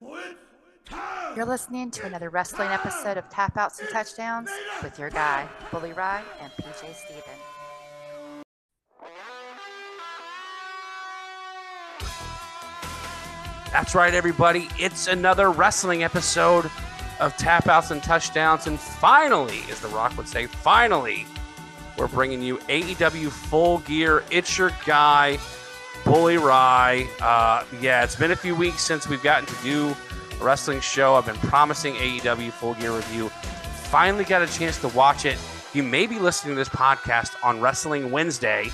You're listening to another wrestling episode of Tap Outs and Touchdowns with your guy, Bully Ry and PJ Steven. That's right, everybody. It's another wrestling episode of Tap Outs and Touchdowns. And finally, as The Rock would say, finally, we're bringing you AEW Full Gear. It's your guy, Bully Ry. Uh, yeah, it's been a few weeks since we've gotten to do a wrestling show. I've been promising AEW Full Gear review. Finally got a chance to watch it. You may be listening to this podcast on Wrestling Wednesday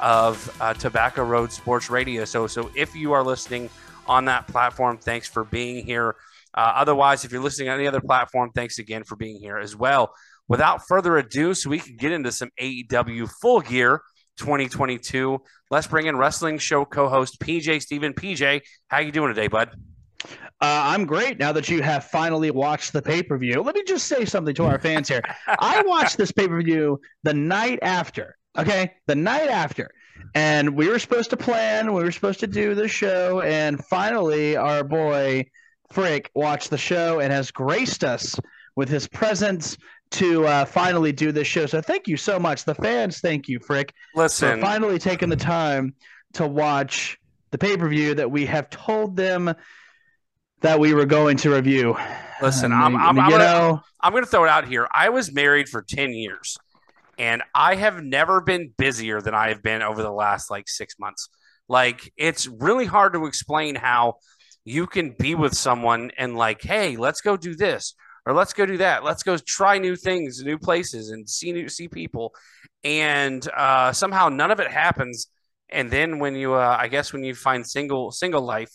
of uh, Tobacco Road Sports Radio. So, so if you are listening on that platform, thanks for being here. Uh, otherwise, if you're listening on any other platform, thanks again for being here as well. Without further ado, so we can get into some AEW Full Gear 2022. Let's bring in wrestling show co-host PJ Steven. PJ, how you doing today, bud? Uh, I'm great now that you have finally watched the pay per view. Let me just say something to our fans here. I watched this pay per view the night after. Okay, the night after, and we were supposed to plan. We were supposed to do the show, and finally, our boy Frick watched the show and has graced us with his presence to uh, finally do this show. So thank you so much. The fans, thank you, Frick. Listen, for finally taking the time to watch the pay per view that we have told them that we were going to review. Listen, I'm, I'm, I'm, gonna, I'm gonna throw it out here. I was married for 10 years and I have never been busier than I have been over the last like six months. Like it's really hard to explain how you can be with someone and like, hey, let's go do this or let's go do that. Let's go try new things, new places, and see new see people. And uh, somehow none of it happens. And then when you, uh, I guess, when you find single single life,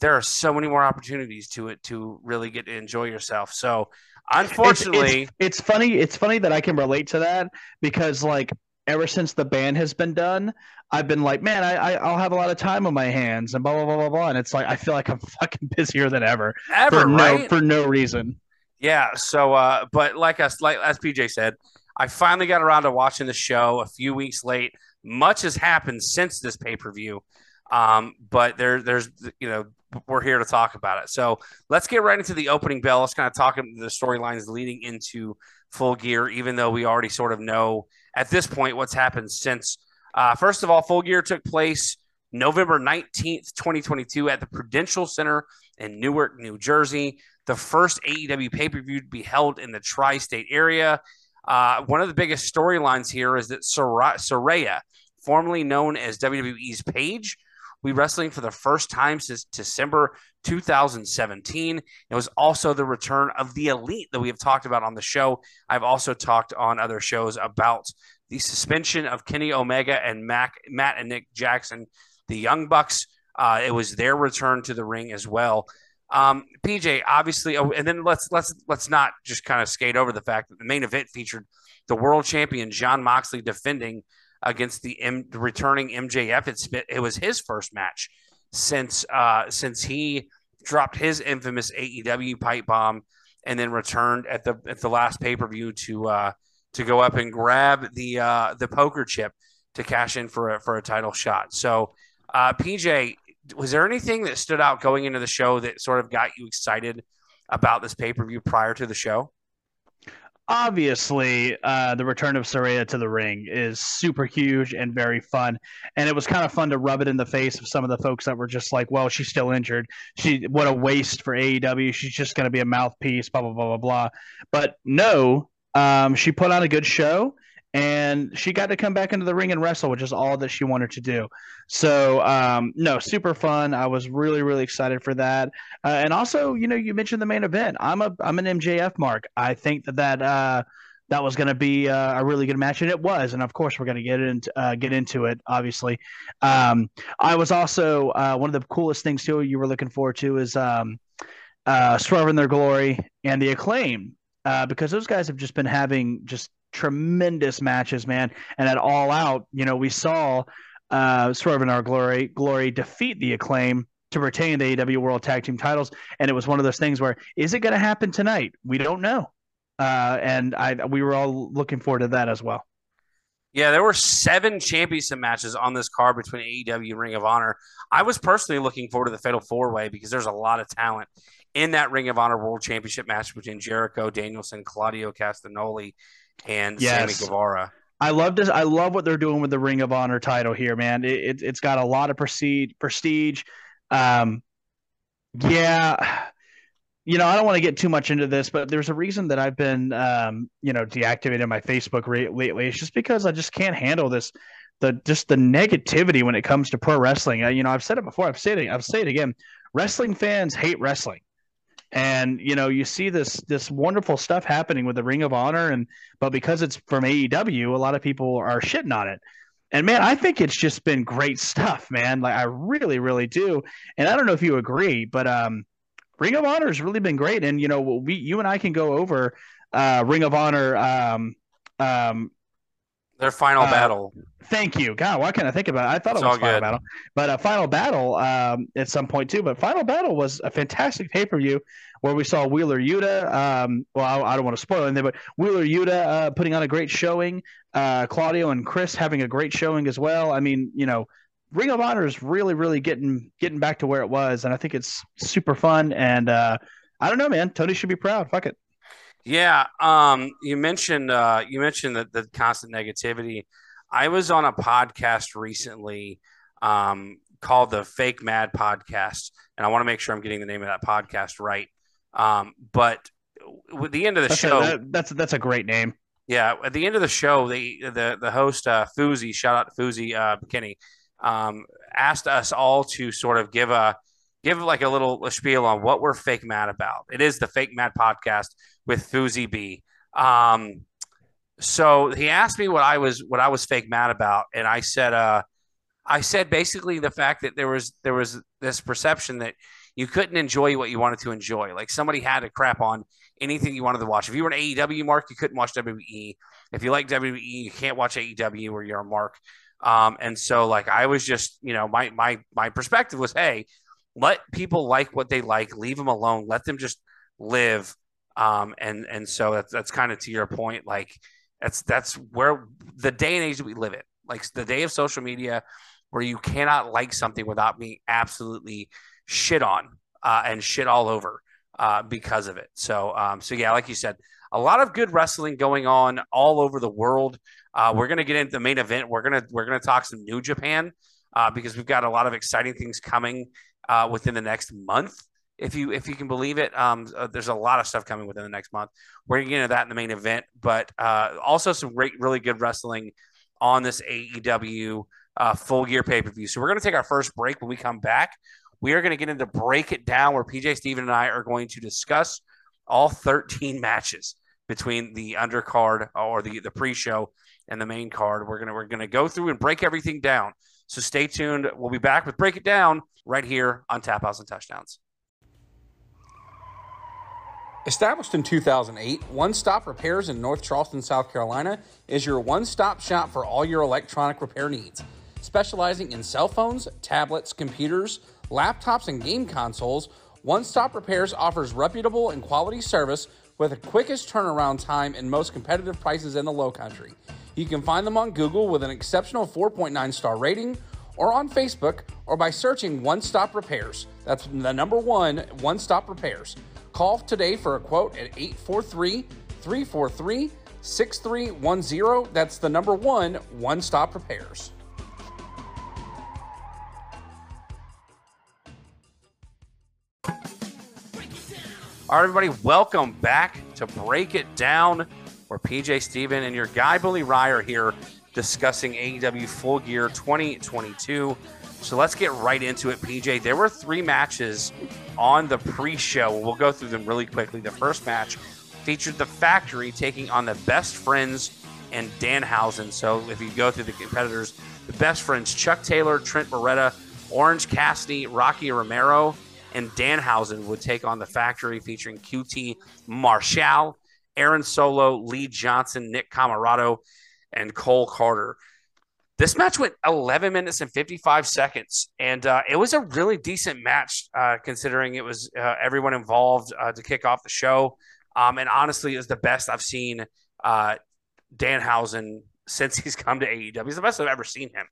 there are so many more opportunities to it to really get to enjoy yourself. So unfortunately, it's, it's, it's, funny. It's funny that I can relate to that because like ever since the band has been done, I've been like, man, I, I will have a lot of time on my hands and blah blah blah blah blah. And it's like I feel like I'm fucking busier than ever. Ever, for right? no for no reason. Yeah. So, uh, but like us, like as PJ said, I finally got around to watching the show a few weeks late. Much has happened since this pay per view. Um, but there, there's, you know, we're here to talk about it. So let's get right into the opening bell. Let's kind of talk about the storylines leading into full gear, even though we already sort of know at this point what's happened since. Uh, first of all, full gear took place November 19th, 2022, at the Prudential Center in Newark, New Jersey. The first AEW pay per view to be held in the tri state area. Uh, one of the biggest storylines here is that Saraya, formerly known as WWE's Paige, we wrestling for the first time since December 2017. It was also the return of the elite that we have talked about on the show. I've also talked on other shows about the suspension of Kenny Omega and Mac, Matt and Nick Jackson, the Young Bucks. Uh, it was their return to the ring as well. Um, PJ, obviously, oh, and then let's let's let's not just kind of skate over the fact that the main event featured the world champion Jon Moxley defending against the, M- returning MJF. It's it was his first match since uh, since he dropped his infamous AEW pipe bomb and then returned at the at the last pay per view to uh, to go up and grab the uh, the poker chip to cash in for a, for a title shot. So, uh, PJ, was there anything that stood out going into the show that sort of got you excited about this pay per view prior to the show? obviously uh, the return of Saraya to the ring is super huge and very fun. And it was kind of fun to rub it in the face of some of the folks that were just like well she's still injured. She what a waste for AEW she's just going to be a mouthpiece blah blah blah blah blah. But no um, she put on a good show and she got to come back into the ring and wrestle, which is all that she wanted to do. So, um, no, super fun. I was really, really excited for that. Uh, and also, you know, you mentioned the main event. I'm a, I'm an MJF mark. I think that that, uh, that was going to be uh, a really good match, and it was. And of course, we're going to get into uh, get into it. Obviously, um, I was also uh, one of the coolest things too. You were looking forward to is um, uh, Swerve in their glory and the acclaim uh, because those guys have just been having just tremendous matches, man. And at All Out, you know, we saw uh, Swerve in Our Glory, Glory defeat the Acclaim to retain the AEW World Tag Team titles, and it was one of those things where is it going to happen tonight? We don't know, uh, and I we were all looking forward to that as well. Yeah, there were seven championship matches on this card between AEW and Ring of Honor. I was personally looking forward to the Fatal Four Way because there's a lot of talent in that Ring of Honor World Championship match between Jericho, Danielson, Claudio Castagnoli, and yes. Sammy Guevara. I love this. I love what they're doing with the Ring of Honor title here, man. It, it, has got a lot of prestige. prestige. Um, yeah, you know, I don't want to get too much into this, but there's a reason that I've been, um, you know, deactivating my Facebook lately. It's just because I just can't handle this, the just the negativity when it comes to pro wrestling. you know, I've said it before. I've said it. I've said it again. Wrestling fans hate wrestling and you know you see this this wonderful stuff happening with the ring of honor and but because it's from aew a lot of people are shitting on it. And man i think it's just been great stuff man. Like i really really do. And i don't know if you agree but um ring of honor has really been great. And you know we you and i can go over uh ring of honor um um their final uh, battle. Thank you. God, why can't I think about it? I thought it's it was final good. battle, but a uh, final battle um, at some point too. But final battle was a fantastic pay per view where we saw Wheeler Yuta. Um, well, I, I, don't want to spoil anything, but Wheeler Yuta uh, putting on a great showing. Uh, Claudio and Chris having a great showing as well. I mean, you know, Ring of Honor is really, really getting getting back to where it was, and I think it's super fun. And uh, I don't know, man. Tony should be proud. Fuck it. Yeah, um, you mentioned uh, you mentioned the, the constant negativity. I was on a podcast recently um, called the Fake Mad Podcast, and I want to make sure I'm getting the name of that podcast right. Um, but at the end of the that's show, a, that's that's a great name. Yeah, at the end of the show, the the the host uh, Fuzi, shout out to Fuzi uh, McKinney, um, asked us all to sort of give a give like a little a spiel on what we're fake mad about. It is the Fake Mad Podcast with Fuzi B. Um, so he asked me what I was what I was fake mad about, and I said, uh, I said basically the fact that there was there was this perception that you couldn't enjoy what you wanted to enjoy. Like somebody had to crap on anything you wanted to watch. If you were an AEW mark, you couldn't watch WWE. If you like WWE, you can't watch AEW or you're a mark. Um, and so like I was just, you know, my my my perspective was, hey, let people like what they like, leave them alone, let them just live. Um, and and so that's that's kind of to your point, like that's that's where the day and age that we live in, like the day of social media, where you cannot like something without being absolutely shit on uh, and shit all over uh, because of it. So um, so yeah, like you said, a lot of good wrestling going on all over the world. Uh, we're gonna get into the main event. We're gonna we're gonna talk some New Japan uh, because we've got a lot of exciting things coming uh, within the next month. If you if you can believe it, um, uh, there's a lot of stuff coming within the next month. We're gonna get into that in the main event, but uh, also some great, really good wrestling on this AEW uh, full gear pay per view. So we're gonna take our first break. When we come back, we are gonna get into break it down, where PJ Steven and I are going to discuss all 13 matches between the undercard or the the pre-show and the main card. We're gonna we're gonna go through and break everything down. So stay tuned. We'll be back with break it down right here on Tap Outs and Touchdowns. Established in 2008, One Stop Repairs in North Charleston, South Carolina is your one stop shop for all your electronic repair needs. Specializing in cell phones, tablets, computers, laptops, and game consoles, One Stop Repairs offers reputable and quality service with the quickest turnaround time and most competitive prices in the low country. You can find them on Google with an exceptional 4.9 star rating or on Facebook or by searching One Stop Repairs. That's the number one, One Stop Repairs. Call today for a quote at 843 343 6310. That's the number one, One Stop Repairs. All right, everybody, welcome back to Break It Down, where PJ Steven and your guy Bully Ry here discussing AEW Full Gear 2022. So let's get right into it, PJ. There were three matches on the pre show. We'll go through them really quickly. The first match featured the Factory taking on the Best Friends and Danhausen. So if you go through the competitors, the Best Friends Chuck Taylor, Trent Beretta, Orange Cassidy, Rocky Romero, and Danhausen would take on the Factory featuring QT Marshall, Aaron Solo, Lee Johnson, Nick Comoroto, and Cole Karter. This match went 11 minutes and 55 seconds, and uh, it was a really decent match uh, considering it was uh, everyone involved uh, to kick off the show. Um, and honestly, it was the best I've seen uh, Danhausen since he's come to AEW. He's the best I've ever seen him.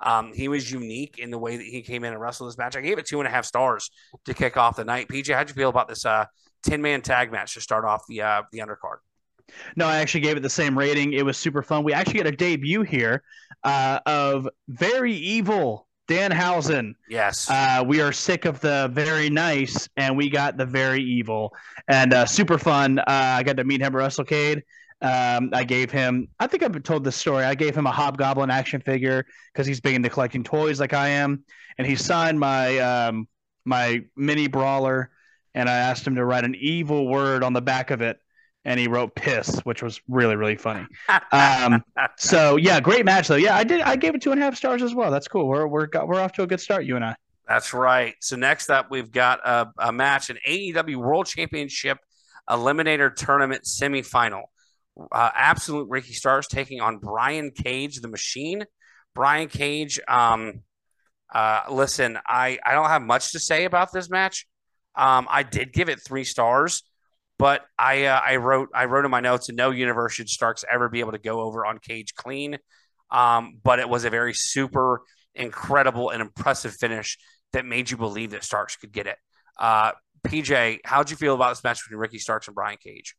Um, he was unique in the way that he came in and wrestled this match. I gave it two and a half stars to kick off the night. PJ, how'd you feel about this uh, 10 man tag match to start off the uh, the undercard? No, I actually gave it the same rating. It was super fun. We actually got a debut here uh, of very evil Danhausen. Yes. Uh, we are sick of the very nice, and we got the very evil, and uh, super fun. Uh, I got to meet him at WrestleCade. Um, I gave him. I think I've told this story. I gave him a Hobgoblin action figure because he's big into collecting toys like I am, and he signed my um, my mini brawler, and I asked him to write an evil word on the back of it, and he wrote "piss," which was really really funny. Um, so yeah, great match though. Yeah, I did. I gave it two and a half stars as well. That's cool. We're we're got, we're off to a good start. You and I. That's right. So next up, we've got a, a match, an AEW World Championship Eliminator Tournament semifinal. Uh, Absolute Ricky Starks taking on Brian Cage, the Machine. Brian Cage. Um, uh, listen, I I don't have much to say about this match. Um, I did give it three stars, but I uh, I wrote I wrote in my notes, and no universe should Starks ever be able to go over on Cage clean. Um, but it was a very super incredible and impressive finish that made you believe that Starks could get it. Uh, PJ, how'd you feel about this match between Ricky Starks and Brian Cage?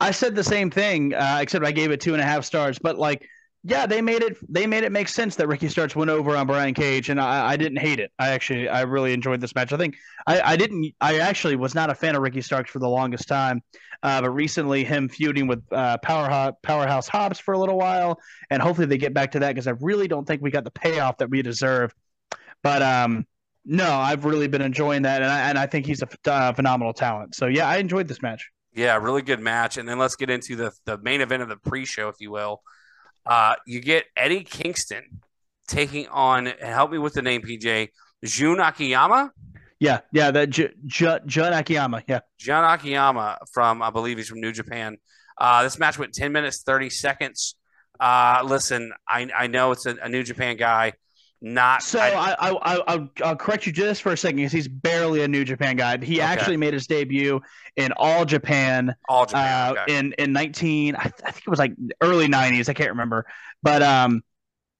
I said the same thing, uh, except I gave it two and a half stars. But like, yeah, they made it. They made it make sense that Ricky Starks went over on Brian Cage, and I, I didn't hate it. I actually, I really enjoyed this match. I think I, I didn't. I actually was not a fan of Ricky Starks for the longest time, uh, but recently him feuding with uh, Powerhouse, Powerhouse Hobbs for a little while, and hopefully they get back to that because I really don't think we got the payoff that we deserve. But um, no, I've really been enjoying that, and I, and I think he's a uh, phenomenal talent. So yeah, I enjoyed this match. Yeah, really good match. And then let's get into the the main event of the pre-show, if you will. Uh, you get Eddie Kingston taking on, help me with the name, PJ, Jun Akiyama. Yeah, yeah, that J- J- Jun Akiyama. Yeah, Jun Akiyama from, I believe he's from New Japan. Uh, this match went 10 minutes, 30 seconds. Uh, listen, I, I know it's a, a New Japan guy. Not so. I, I, I, I'll, I'll correct you just for a second because he's barely a New Japan guy. He Okay. actually made his debut in All Japan all Japan. uh, okay. in in 19 I, th- I think it was like early 90s i can't remember but um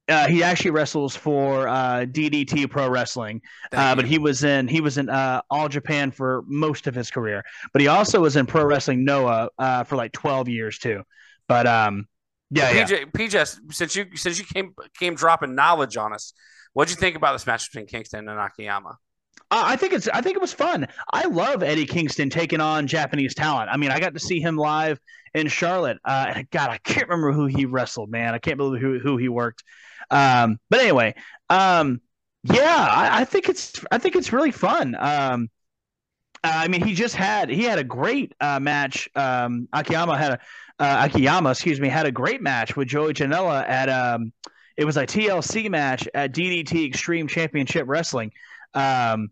uh, he actually wrestles for uh, DDT Pro Wrestling, uh, but he was in he was in uh, All Japan for most of his career. But he also was in Pro Wrestling Noah uh, for like twelve years too. But um, yeah, yeah. PJ, PJ, since you since you came came dropping knowledge on us, what'd you think about this match between Kingston and Akiyama? I I think it's. I think it was fun. I love Eddie Kingston taking on Japanese talent. I mean, I got to see him live in Charlotte. Uh, and God, I can't remember who he wrestled. Man, I can't believe who who he worked. Um, but anyway, um, yeah, I, I think it's. I think it's really fun. Um, I mean, he just had he had a great uh, match. Um, Akiyama had a uh, Akiyama, excuse me, had a great match with Joey Janela at um, it was a TLC match at DDT Extreme Championship Wrestling. Um,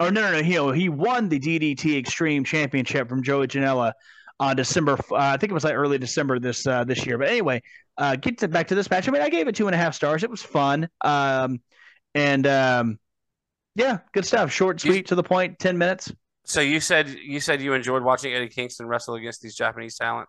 or no, no, no, he he won the DDT Extreme Championship from Joey Janela on December. Uh, I think it was like early December this uh, this year. But anyway, uh, get to, back to this match. I mean, I gave it two and a half stars. It was fun. Um, and um, yeah, good stuff. Short, You- sweet, to the point. Ten minutes. So you said you said you enjoyed watching Eddie Kingston wrestle against these Japanese talent.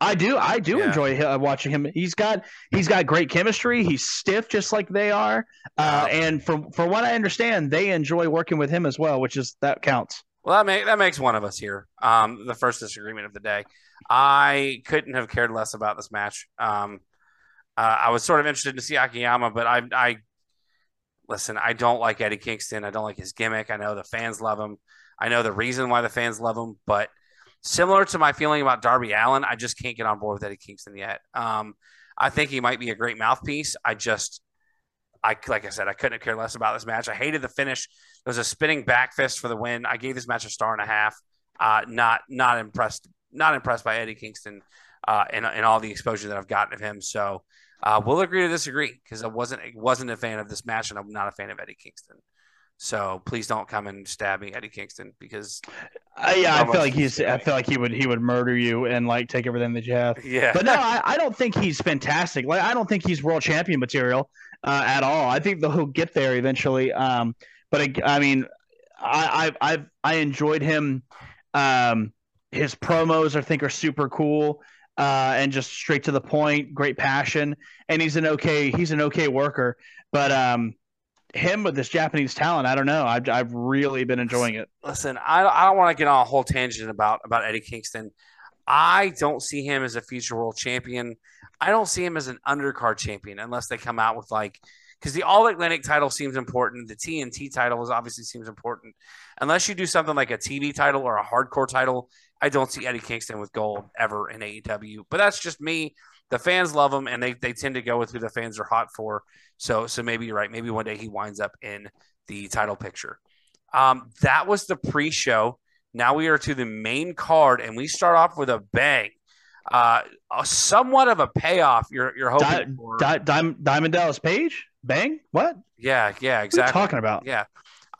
I do. I do Yeah. enjoy uh, watching him. He's got he's got great chemistry. He's stiff, just like they are. Uh, and from from what I understand, they enjoy working with him as well, which is that counts. Well, that make, that makes one of us here. Um, the first disagreement of the day. I couldn't have cared less about this match. Um, uh, I was sort of interested to see Akiyama, but I, I listen. I don't like Eddie Kingston. I don't like his gimmick. I know the fans love him. I know the reason why the fans love him, but similar to my feeling about Darby Allin, I just can't get on board with Eddie Kingston yet. Um, I think he might be a great mouthpiece. I just, I like I said, I couldn't care less about this match. I hated the finish. It was a spinning back fist for the win. I gave this match a star and a half. Uh, not not impressed. Not impressed by Eddie Kingston uh, and, and all the exposure that I've gotten of him. So uh, we'll agree to disagree because I wasn't wasn't a fan of this match and I'm not a fan of Eddie Kingston. So please don't come and stab me, Eddie Kingston, because Uh, yeah, I feel like he's. I feel like he would. He would murder you and like take everything that you have. yeah, But no, I, I don't think he's fantastic. Like I don't think he's world champion material uh, at all. I think he'll get there eventually. Um, but I, I mean, I, I I've I enjoyed him. Um, his promos I think are super cool. uh, and just straight to the point, great passion, and he's an okay he's an okay worker. But um, him with this Japanese talent, I don't know. I've I've really been enjoying it. Listen, I, I don't want to get on a whole tangent about about Eddie Kingston. I don't see him as a future world champion. I don't see him as an undercard champion unless they come out with like because the All Atlantic title seems important. The TNT title is obviously seems important. Unless you do something like a TV title or a hardcore title, I don't see Eddie Kingston with gold ever in AEW. But that's just me. The fans love him, and they they tend to go with who the fans are hot for. So so maybe you're right. Maybe one day he winds up in the title picture. Um, that was the pre-show. Now we are to the main card, and we start off with a bang. Uh, a somewhat of a payoff. You're you're hoping Di- for. Di- Diamond Dallas Page, bang, what? yeah, yeah, What are exactly. you talking about? Yeah,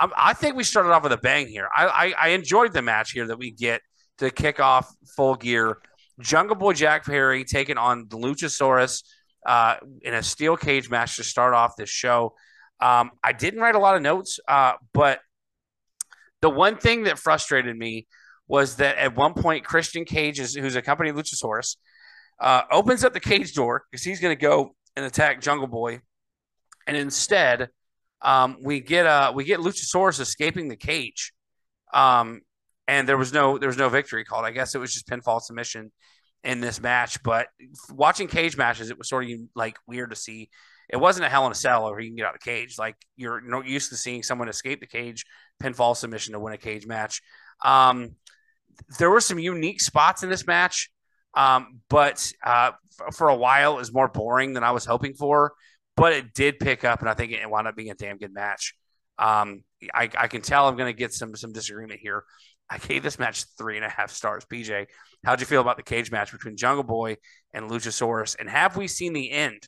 I, I think we started off with a bang here. I, I I enjoyed the match here that we get to kick off full gear. Jungle Boy Jack Perry taking on the Luchasaurus uh, in a steel cage match to start off this show. Um, I didn't write a lot of notes, uh, but the one thing that frustrated me was that at one point Christian Cage, is, who's accompanying Luchasaurus, uh, opens up the cage door because he's going to go and attack Jungle Boy, and instead, um, we get uh, we get Luchasaurus escaping the cage, um, and there was no there was no victory called. I guess it was just pinfall submission in this match. But watching cage matches, it was sort of like weird to see. It wasn't a Hell in a Cell where he can get out of the cage. Like you're not used to seeing someone escape the cage, pinfall submission to win a cage match. Um, there were some unique spots in this match, um, but uh, for a while it was more boring than I was hoping for. But it did pick up, and I think it wound up being a damn good match. Um, I, I can tell I'm going to get some some disagreement here. I gave this match three and a half stars. PJ, how'd you feel about the cage match between Jungle Boy and Luchasaurus? And have we seen the end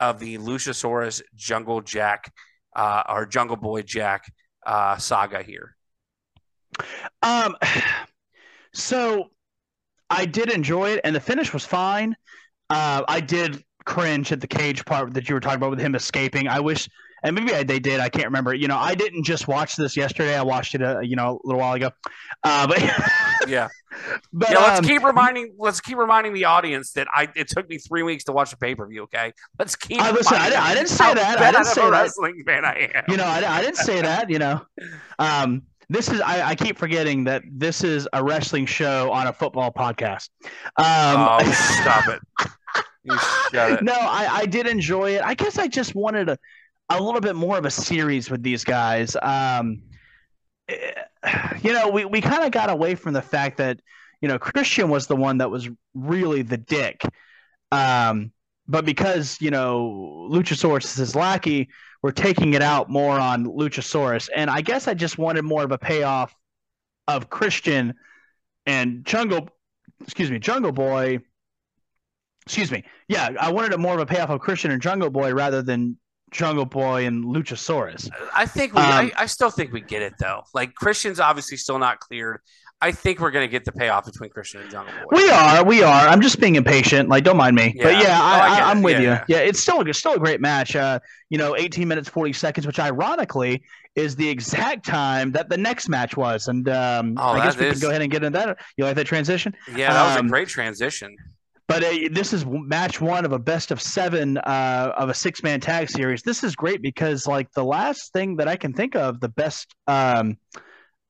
of the Luchasaurus Jungle Jack uh, or Jungle Boy Jack uh, saga here? Um, so I did enjoy it, and the finish was fine. Uh, I did cringe at the cage part that you were talking about with him escaping. I wish, and maybe I, they did. I can't remember. You know, I didn't just watch this yesterday. I watched it, uh, you know, a little while ago. Uh, but Yeah, but yeah. Let's um, keep reminding. Let's keep reminding the audience that I. It took me three weeks to watch the pay per view. Okay, let's keep. I listen, I didn't- I didn't say that. I didn't say a that. wrestling fan I am. you know, I, I didn't say that. You know, um, this is I, I keep forgetting that this is a wrestling show on a football podcast. Um, oh, stop it! You it. no, I, I did enjoy it. I guess I just wanted a, a little bit more of a series with these guys. Um, eh, you know, we, we kind of got away from the fact that, you know, Christian was the one that was really the dick. Um, but because, you know, Luchasaurus is his lackey, we're taking it out more on Luchasaurus. And I guess I just wanted more of a payoff of Christian and Jungle, excuse me, Jungle Boy excuse me. Yeah, I wanted a more of a payoff of Christian and Jungle Boy rather than Jungle Boy and Luchasaurus. I think we. Um, I, I still think we get it though. Like Christian's obviously still not cleared. I think we're going to get the payoff between Christian and Jungle Boy. We are, we are. I'm just being impatient. Like, don't mind me. But Yeah. yeah, Oh, I, I get I, I'm with Yeah, you. yeah. Yeah. it's still it's still a great match. Uh, you know, 18 minutes 40 seconds, which ironically is the exact time that the next match was. And um, Oh, I guess we is- can go ahead and get into that. You like that transition? yeah, that was um, a great transition. But uh, this is match one of a best of seven uh, of a six man tag series. This is great because like the last thing that I can think of, the best, um,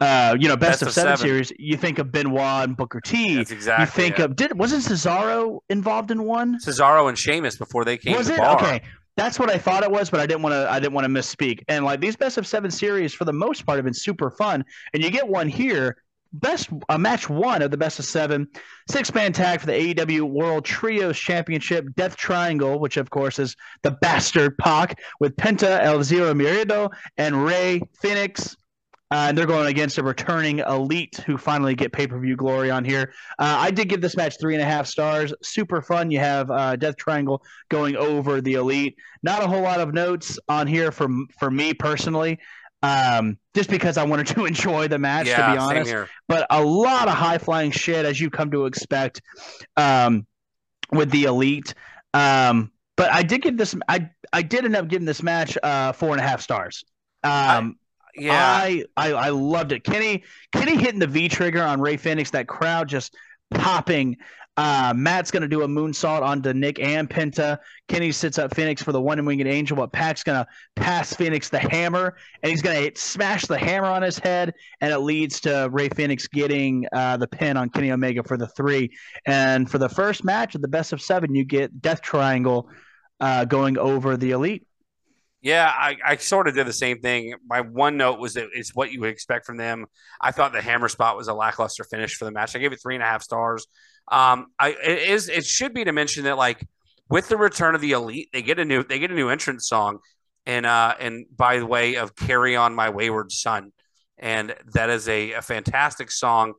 uh, you know, best, Best of, of seven, seven. series. You think of Benoit and Booker T. That's exactly. you think it. of did wasn't Cesaro involved in one? Cesaro and Sheamus before they came was it bar. okay? That's what I thought it was, but I didn't want to. I didn't want to misspeak. And like these best of seven series, for the most part, have been super fun. And you get one here. Best uh, match one of the best of seven, six man tag for the AEW World Trios Championship, Death Triangle, which of course is the bastard Pac with Penta, El Zero Miedo, and Rey Fenix. Uh, and they're going against a returning elite who finally get pay per view glory on here. Uh, I did give this match three and a half stars. Super fun. You have uh, Death Triangle going over the elite. Not a whole lot of notes on here for for me personally, um, just because I wanted to enjoy the match. yeah, to be honest, but a lot of high flying shit as you come to expect um, with the elite. Um, but I did give this. I I did end up giving this match uh, four and a half stars. Um, Yeah, I, I I loved it. Kenny Kenny hitting the V trigger on Rey Fenix. That crowd just popping. Uh, Matt's going to do a moonsault onto Nick and Penta. Kenny sits up Fenix for the one and winged angel, but Pac's going to pass Fenix the hammer, and he's going to smash the hammer on his head, and it leads to Rey Fenix getting uh, the pin on Kenny Omega for the three. And for the first match of the best of seven, you get Death Triangle uh, going over the Elite. Yeah, I, I sort of did the same thing. My one note was that it's what you would expect from them. I thought the hammer spot was a lackluster finish for the match. I gave it three and a half stars. Um, I it is it should be to mention that like with the return of the elite, they get a new they get a new entrance song, and uh and by the way of "Carry On My Wayward Son," and that is a, a fantastic song.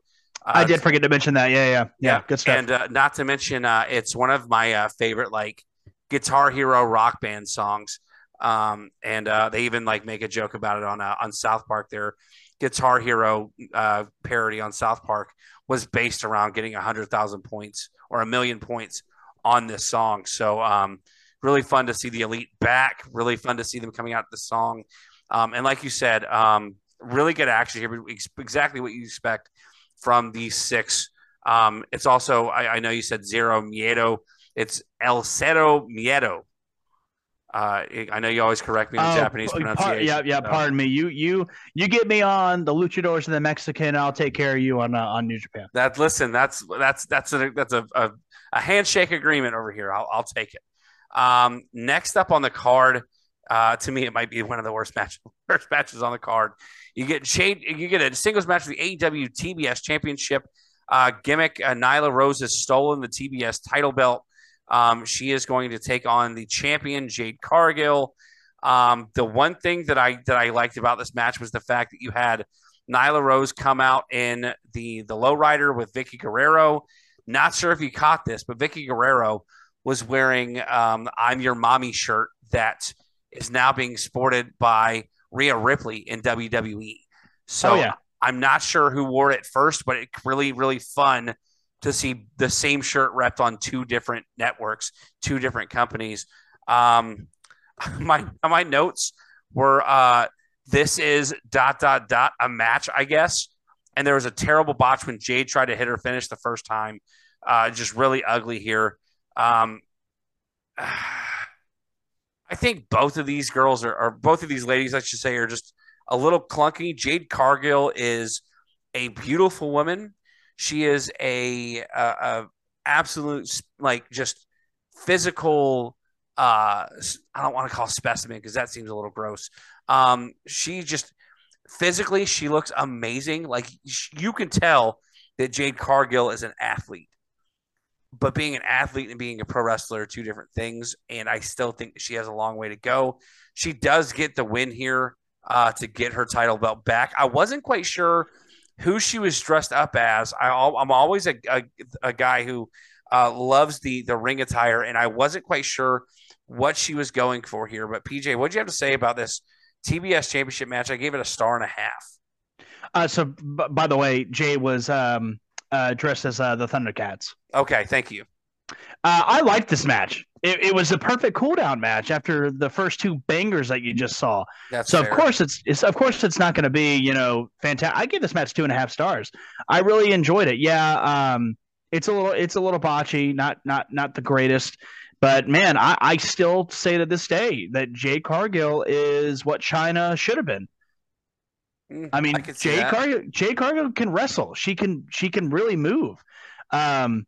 Uh, I did forget to mention that. Yeah, yeah, yeah. Good stuff. And uh, not to mention, uh, it's one of my uh, favorite like Guitar Hero rock band songs. Um, and uh, they even like make a joke about it on uh, on South Park. Their Guitar Hero uh, parody on South Park was based around getting a hundred thousand points or a million points on this song. So um, really fun to see the Elite back. Really fun to see them coming out the song. Um, and like you said, um, really good action here. Exactly what you expect from these six. Um, it's also I, I know you said zero miedo. It's El Cero Miedo. Uh, I know you always correct me on oh, Japanese pronunciation. Yeah, yeah. Pardon me. You, you, you get me on the Luchadors and the Mexican. I'll take care of you on uh, on New Japan. That listen, that's that's that's a that's a, a, a handshake agreement over here. I'll, I'll take it. Um, next up on the card, uh, to me, it might be one of the worst match worst matches on the card. You get Jade, you get a singles match for the AEW TBS Championship. Uh, gimmick uh, Nyla Rose has stolen the TBS title belt um, she is going to take on the champion Jade Cargill. Um, the one thing that I that I liked about this match was the fact that you had Nyla Rose come out in the the lowrider with Vickie Guerrero. Not sure if you caught this, but Vickie Guerrero was wearing um, "I'm Your Mommy" shirt that is now being sported by Rhea Ripley in WWE. So oh, yeah. I'm not sure who wore it first, but it's really really fun to see the same shirt repped on two different networks, two different companies. Um, my my notes were uh, this is dot dot dot a match, I guess. And there was a terrible botch when Jade tried to hit her finish the first time. Uh, just really ugly here. Um, I think both of these girls are, or both of these ladies, I should say, are just a little clunky. Jade Cargill is a beautiful woman she is a, a, a absolute like just physical. Uh, I don't want to call specimen because that seems a little gross. Um, she just physically she looks amazing. Like you can tell that Jade Cargill is an athlete, but being an athlete and being a pro wrestler are two different things. And I still think she has a long way to go. She does get the win here uh, to get her title belt back. I wasn't quite sure who she was dressed up as. I, am always a, a, a, guy who uh, loves the the ring attire, and I wasn't quite sure what she was going for here. But PJ, what do you have to say about this TBS Championship match? I gave it a star and a half. Uh, so, b- by the way, Jay was um, uh, dressed as uh, the Thundercats. Okay, thank you. Uh, I liked this match. It, it, was a perfect cooldown match after the first two bangers that you just saw. That's so fair. of course it's, it's of course it's not going to be you know fantastic. I give this match two and a half stars. I really enjoyed it. Yeah, um, it's a little it's a little botchy, not not not the greatest. But man, I, I still say to this day that Jay Cargill is what Chyna should have been. Mm, I mean, I Jay Cargill Jay Cargill can wrestle. She can she can really move. Um,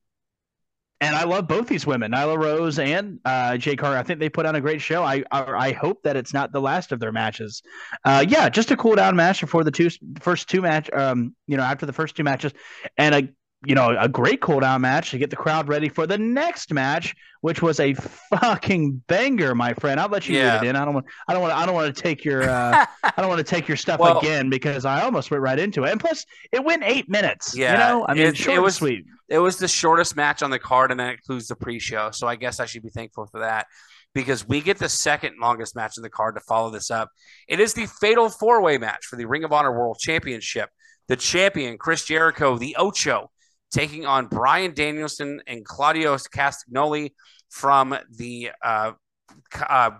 and I love both these women, Nyla Rose and uh, Jay Carter. I think they put on a great show. I, I, I hope that it's not the last of their matches. Uh, yeah, just a cool down match before the two first two match. Um, you know, after the first two matches, and a you know a great cool down match to get the crowd ready for the next match, which was a fucking banger, my friend. I'll let you yeah. read it in. I don't want I don't want I don't want to take your uh, I don't want to take your stuff well, again because I almost went right into it. And plus, it went eight minutes. Yeah, you know, I mean, it, short it was sweet it was the shortest match on the card, and that includes the pre-show. So I guess I should be thankful for that because we get the second longest match in the card to follow this up. It is the fatal four-way match for the Ring of Honor World Championship. The champion Chris Jericho, the Ocho, taking on Bryan Danielson and Claudio Castagnoli from the uh, uh,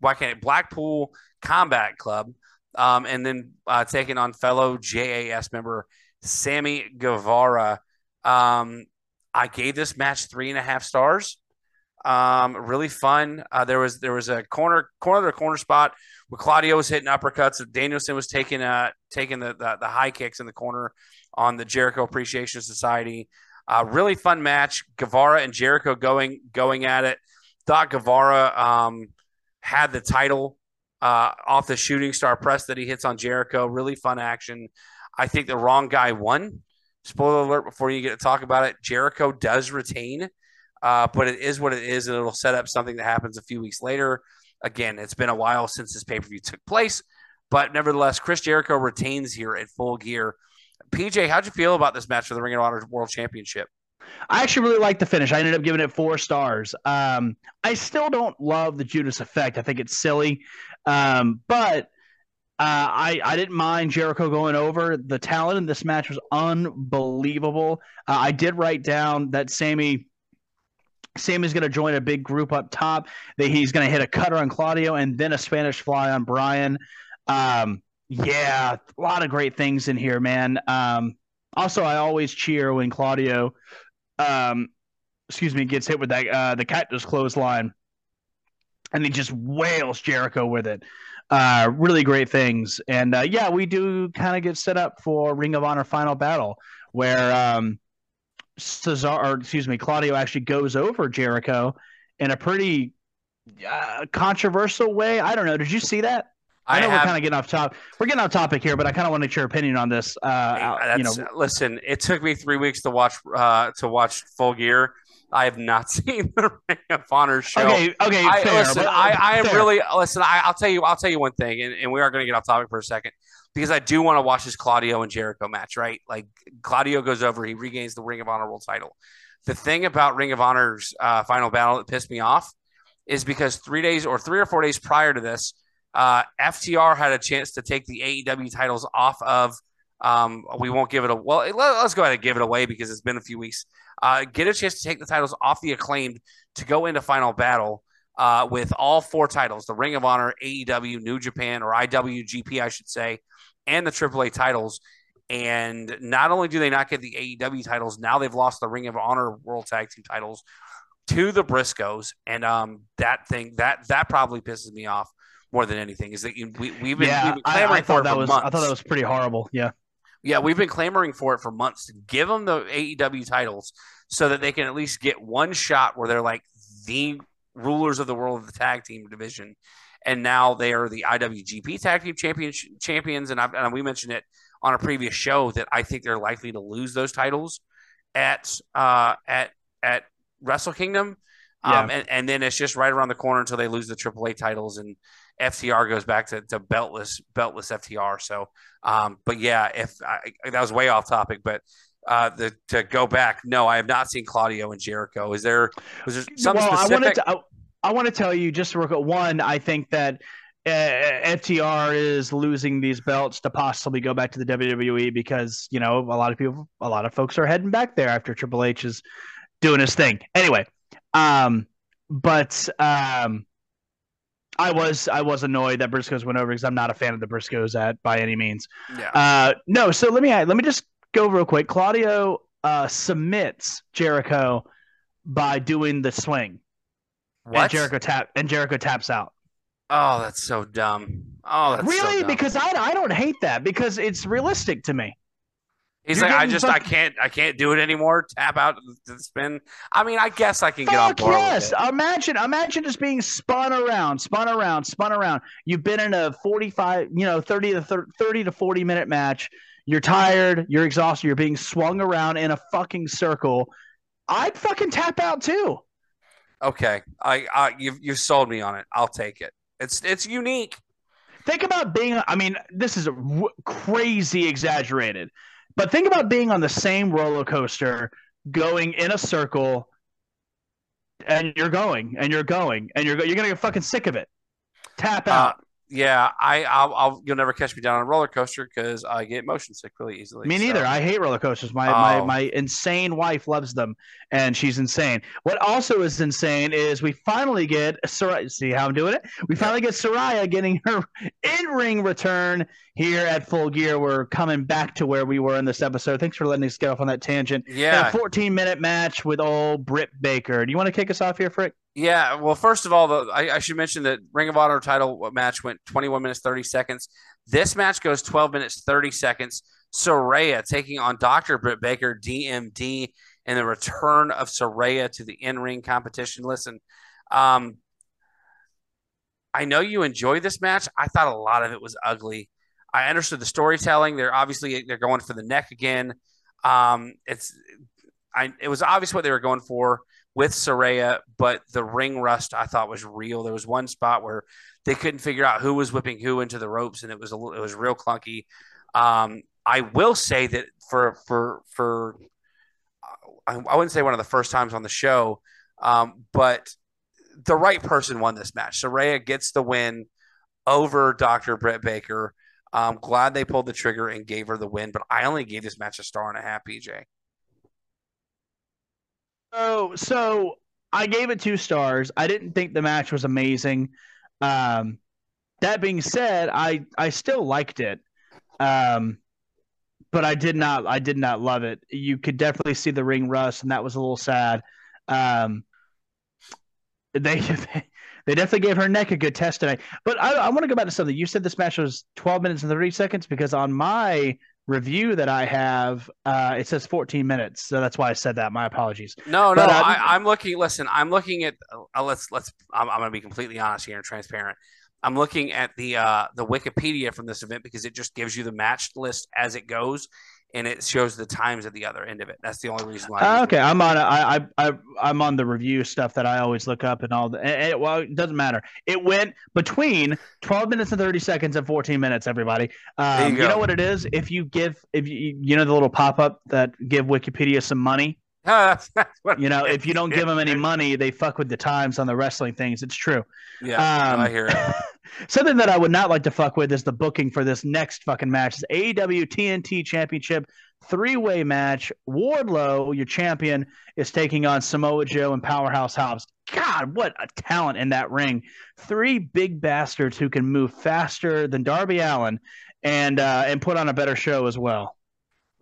why can't it, Blackpool Combat Club, um, and then uh, taking on fellow JAS member Sammy Guevara. Um, I gave this match three and a half stars. Um, really fun. Uh, there was there was a corner corner to corner spot where Claudio was hitting uppercuts. Danielson was taking uh taking the, the, the high kicks in the corner on the Jericho Appreciation Society. Uh, really fun match. Guevara and Jericho going going at it. Thought Guevara um, had the title uh, off the shooting star press that he hits on Jericho. Really fun action. I think the wrong guy won. Spoiler alert before you get to talk about it. Jericho does retain, uh, but it is what it is, and it'll set up something that happens a few weeks later. Again, it's been a while since this pay per view took place, but nevertheless, Chris Jericho retains here at full gear. PJ, how'd you feel about this match for the Ring of Honor World Championship? I actually really like the finish. I ended up giving it four stars. Um, I still don't love the Judas effect. I think it's silly, um, but uh, I I didn't mind Jericho going over. The talent in this match was unbelievable. Uh, I did write down that Sammy. Sammy's going to join a big group up top. That he's going to hit a cutter on Claudio and then a Spanish fly on Bryan. Um, yeah, a lot of great things in here, man. Um, also, I always cheer when Claudio um, excuse me, gets hit with that uh, the cactus clothesline, and he just wails Jericho with it. Uh, really great things, and uh, yeah, we do kind of get set up for Ring of Honor Final Battle, where um, Cesar, or excuse me, Claudio actually goes over Jericho in a pretty uh, controversial way. I don't know. Did you see that? I know I have, we're kind of getting off topic. We're getting off topic here, but I kind of want to get your opinion on this. Uh, you know, listen, it took me three weeks to watch uh, to watch Full Gear. I have not seen the Ring of Honor show. Okay, okay, I, fair, listen, but, I, I am fair. really listen. I, will tell you, I'll tell you one thing, and, and we are going to get off topic for a second because I do want to watch this Claudio and Jericho match. Right, like Claudio goes over, he regains the Ring of Honor World Title. The thing about Ring of Honor's uh, final battle that pissed me off is because three days or three or four days prior to this uh, FTR had a chance to take the AEW titles off of. Um, we won't give it a well. Let, us go ahead and give it away because it's been a few weeks. Uh, get a chance to take the titles off the acclaimed to go into final battle uh, with all four titles: the Ring of Honor, AEW, New Japan, or IWGP, I should say, and the AAA titles. And not only do they not get the AEW titles, now they've lost the Ring of Honor World Tag Team titles to the Briscoes, and um, that thing that that probably pisses me off more than anything is that you, we, we've been, yeah, we've been clamoring I, I for it that for was, months. I thought that was pretty horrible. Yeah. Yeah, we've been clamoring for it for months to give them the AEW titles so that they can at least get one shot where they're like the rulers of the world of the tag team division. And now they are the IWGP tag team champion, champions. And, and we mentioned it on a previous show that I think they're likely to lose those titles at uh, at at Wrestle Kingdom. Yeah. Um, and, and then it's just right around the corner until they lose the AAA titles. And FTR goes back to, to beltless beltless FTR. So, um, but yeah, if I, that was way off topic, but uh, the to go back, no, I have not seen Claudio and Jericho. Is there was there something well, specific? I wanted to, I, I want to tell you just real quick. One, I think that. Uh, FTR is losing these belts to possibly go back to the WWE because you know a lot of people, a lot of folks are heading back there after Triple H is doing his thing. Anyway, um, but um, I was I was annoyed that Briscoes went over because I'm not a fan of the Briscoes at by any means. Yeah. Uh, no, so let me let me just go real quick. Claudio uh, submits Jericho by doing the swing. What? And Jericho tap and Jericho taps out. Oh, that's so dumb. Oh, that's really? so dumb. because I, I don't hate that because it's realistic to me. He's You're like, I just, fuck- I can't, I can't do it anymore. Tap out to the spin. I mean, I guess I can get on board yes! Imagine, imagine just being spun around, spun around, spun around. You've been in a forty-five, you know, thirty to thir- thirty to forty minute match. You're tired. You're exhausted. You're being swung around in a fucking circle. I'd fucking tap out too. Okay, I, I, you've, you've sold me on it. I'll take it. It's, it's unique. Think about being. I mean, this is w- crazy exaggerated, but think about being on the same roller coaster, going in a circle, and you're going and you're going and you're go- you're gonna get fucking sick of it. Tap Uh, out. Yeah, I I'll, I'll you'll never catch me down on a roller coaster because I get motion sick really easily. Me so- neither. I hate roller coasters. My, my Oh. my insane wife loves them, and she's insane. What also is insane is we finally get Saraya. See how I'm doing it? We finally get Saraya getting her in-ring return here at Full Gear. We're coming back to where we were in this episode. Thanks for letting us get off on that tangent. yeah, 14 minute match with old Britt Baker. Do you want to kick us off here, Frick? Yeah, well, first of all, the, I, I should mention that Ring of Honor title match went 21 minutes 30 seconds. This match goes 12 minutes 30 seconds. Saraya taking on Dr. Britt Baker, DMD, and the return of Saraya to the in ring competition. Listen, um, I know you enjoy this match. I thought a lot of it was ugly. I understood the storytelling. They're obviously they're going for the neck again. Um, it's I it was obvious what they were going for with Saraya, but the ring rust I thought was real. There was one spot where they couldn't figure out who was whipping who into the ropes, and it was a it was real clunky. Um, I will say that for for for I, I wouldn't say one of the first times on the show, um, but the right person won this match. Saraya gets the win over Dr. Britt Baker. I'm glad they pulled the trigger and gave her the win, but I only gave this match a star and a half, PJ. Oh, so I gave it two stars. I didn't think the match was amazing. Um, that being said, I I still liked it. Um, but I did not I did not love it. You could definitely see the ring rust, and that was a little sad. Um, they they definitely gave her neck a good test today. But I, I want to go back to something. You said this match was 12 minutes and 30 seconds because on my review that I have, uh, it says 14 minutes. So that's why I said that. My apologies. No, no, But, um, I, I'm looking. Listen, I'm looking at. Uh, let's let's. I'm, I'm going to be completely honest here and transparent. I'm looking at the uh, the Wikipedia from this event because it just gives you the match list as it goes, and it shows the times at the other end of it. That's the only reason why. Uh, okay, I'm on. I, I I I'm on the review stuff that I always look up and all the. And, and- well, it doesn't matter. It went between 12 minutes and 30 seconds and 14 minutes. Everybody, um, you you, know what it is? If you give, if you you know the little pop up that give Wikipedia some money. that's, that's what, You know, if you don't give them any money, they fuck with the times on the wrestling things. It's true. yeah, Um, I hear it. Something that I would not like to fuck with is the booking for this next fucking match. It's AEW TNT Championship three way match. Wardlow, your champion, is taking on Samoa Joe and Powerhouse Hobbs. God, what a talent in that ring! Three big bastards who can move faster than Darby Allin and uh, and put on a better show as well.